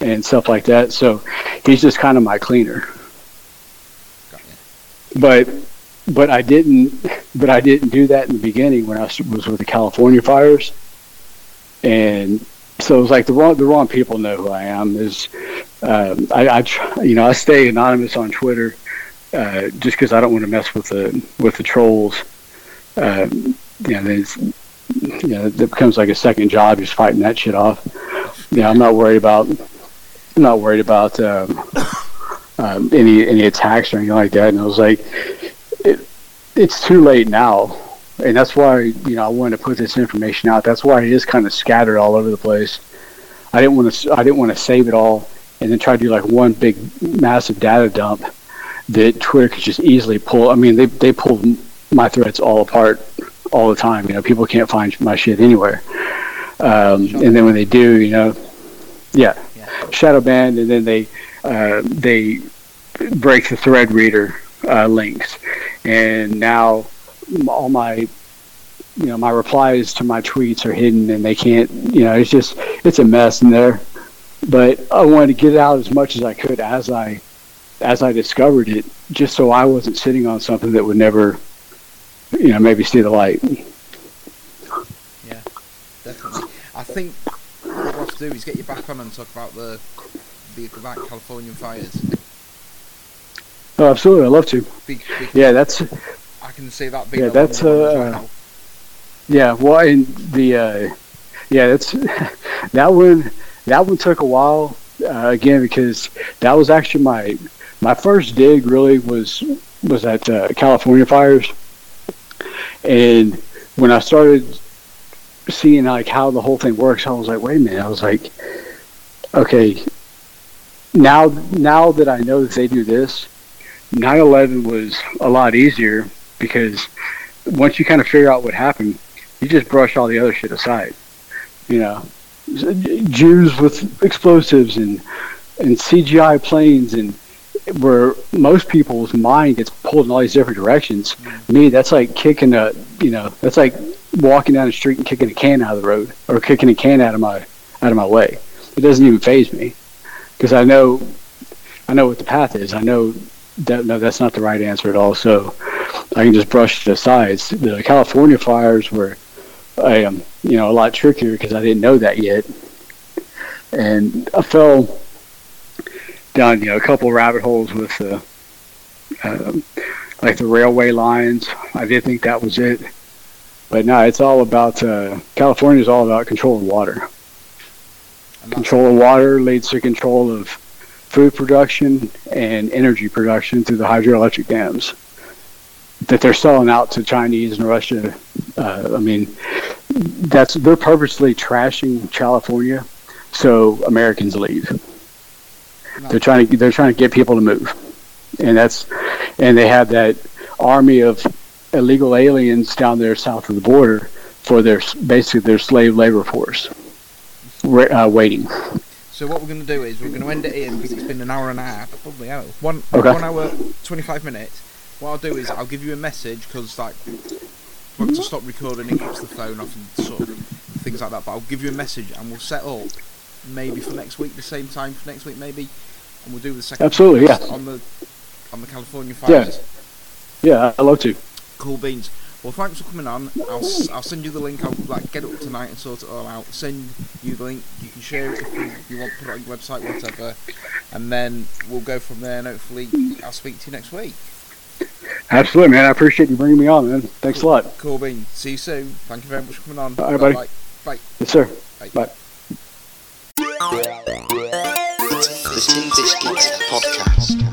and stuff like that. So he's just kind of my cleaner. But but I didn't but I didn't do that in the beginning when I was with the California fires, and so it was like the wrong the wrong people know who I am. Is um, I, I try, you know I stay anonymous on Twitter uh, just because I don't want to mess with the with the trolls. Um, you know, there's, you know, it becomes like a second job just fighting that shit off. Yeah, I'm not worried about I'm not worried about um, um, any any attacks or anything like that. And I was like, it, it's too late now, and that's why you know I wanted to put this information out. That's why it is kind of scattered all over the place. I didn't want to I didn't want to save it all and then try to do like one big massive data dump that Twitter could just easily pull. I mean, they they pull my threads all apart all the time. You know, people can't find my shit anywhere. Um, and then when they do, you know, yeah, Yeah. shadow banned, and then they uh, they break the thread reader uh, links, and now all my you know my replies to my tweets are hidden, and they can't. You know, it's just it's a mess in there. But I wanted to get out as much as I could as I as I discovered it, just so I wasn't sitting on something that would never, you know, maybe see the light. Yeah, definitely. I think what we'll have to do is get you back on and talk about the the that Californian fires. Oh, absolutely, I'd love to. Big, big, Yeah, that's can see that being Yeah, a that's, uh. Yeah, well, and the uh, yeah, that's [laughs] that one. That one took a while uh, again because that was actually my my first dig. Really was was at uh, California fires, and when I started seeing like how the whole thing works, I was like, wait a minute. I was like, okay, now now that I know that they do this, 9/11 was a lot easier because once you kind of figure out what happened, you just brush all the other shit aside. You know, Jews with explosives and and CGI planes and where most people's mind gets pulled in all these different directions. Mm. Me, that's like kicking a, you know, that's like walking down the street and kicking a can out of the road or kicking a can out of my out of my way. It doesn't even phase me because I know I know what the path is. I know that no, that's not the right answer at all. So I can just brush it aside. The California fires were, um, you know, a lot trickier because I didn't know that yet, and I fell down, you know, a couple rabbit holes with the, um, like the railway lines. I did think that was it, but no, it's all about uh, California is all about control of water. Control of water leads to control of food production and energy production through the hydroelectric dams that they're selling out to Chinese and Russia. Uh, I mean, that's they're purposely trashing California so Americans leave. They're trying to they're trying to get people to move, and that's and they have that army of illegal aliens down there south of the border for their basically their slave labor force uh, waiting. So what we're going to do is we're going to end it in because it's been an hour and a half, probably hell, one okay. one hour twenty five minutes. What I'll do is I'll give you a message because like once I mm-hmm. stop recording, it cuts the phone off and sort of things like that. But I'll give you a message and we'll set up maybe for next week, the same time for next week, maybe, and we'll do the second. Absolutely, yeah. On the on the California fires. Yeah, yeah, I'd love to. Cool beans. Well, thanks for coming on. I'll, I'll send you the link. I'll like get it up tonight and sort it all out. Send you the link. You can share it if you, you want. Put it on your website, whatever. And then we'll go from there. And hopefully, I'll speak to you next week. Absolutely, man. I appreciate you bringing me on, man. Thanks cool. a lot. Cool bean. See you soon. Thank you very much for coming on. All right, buddy. Bye. Bye. Yes, sir. Bye. Bye. The Tin Biscuits Podcast.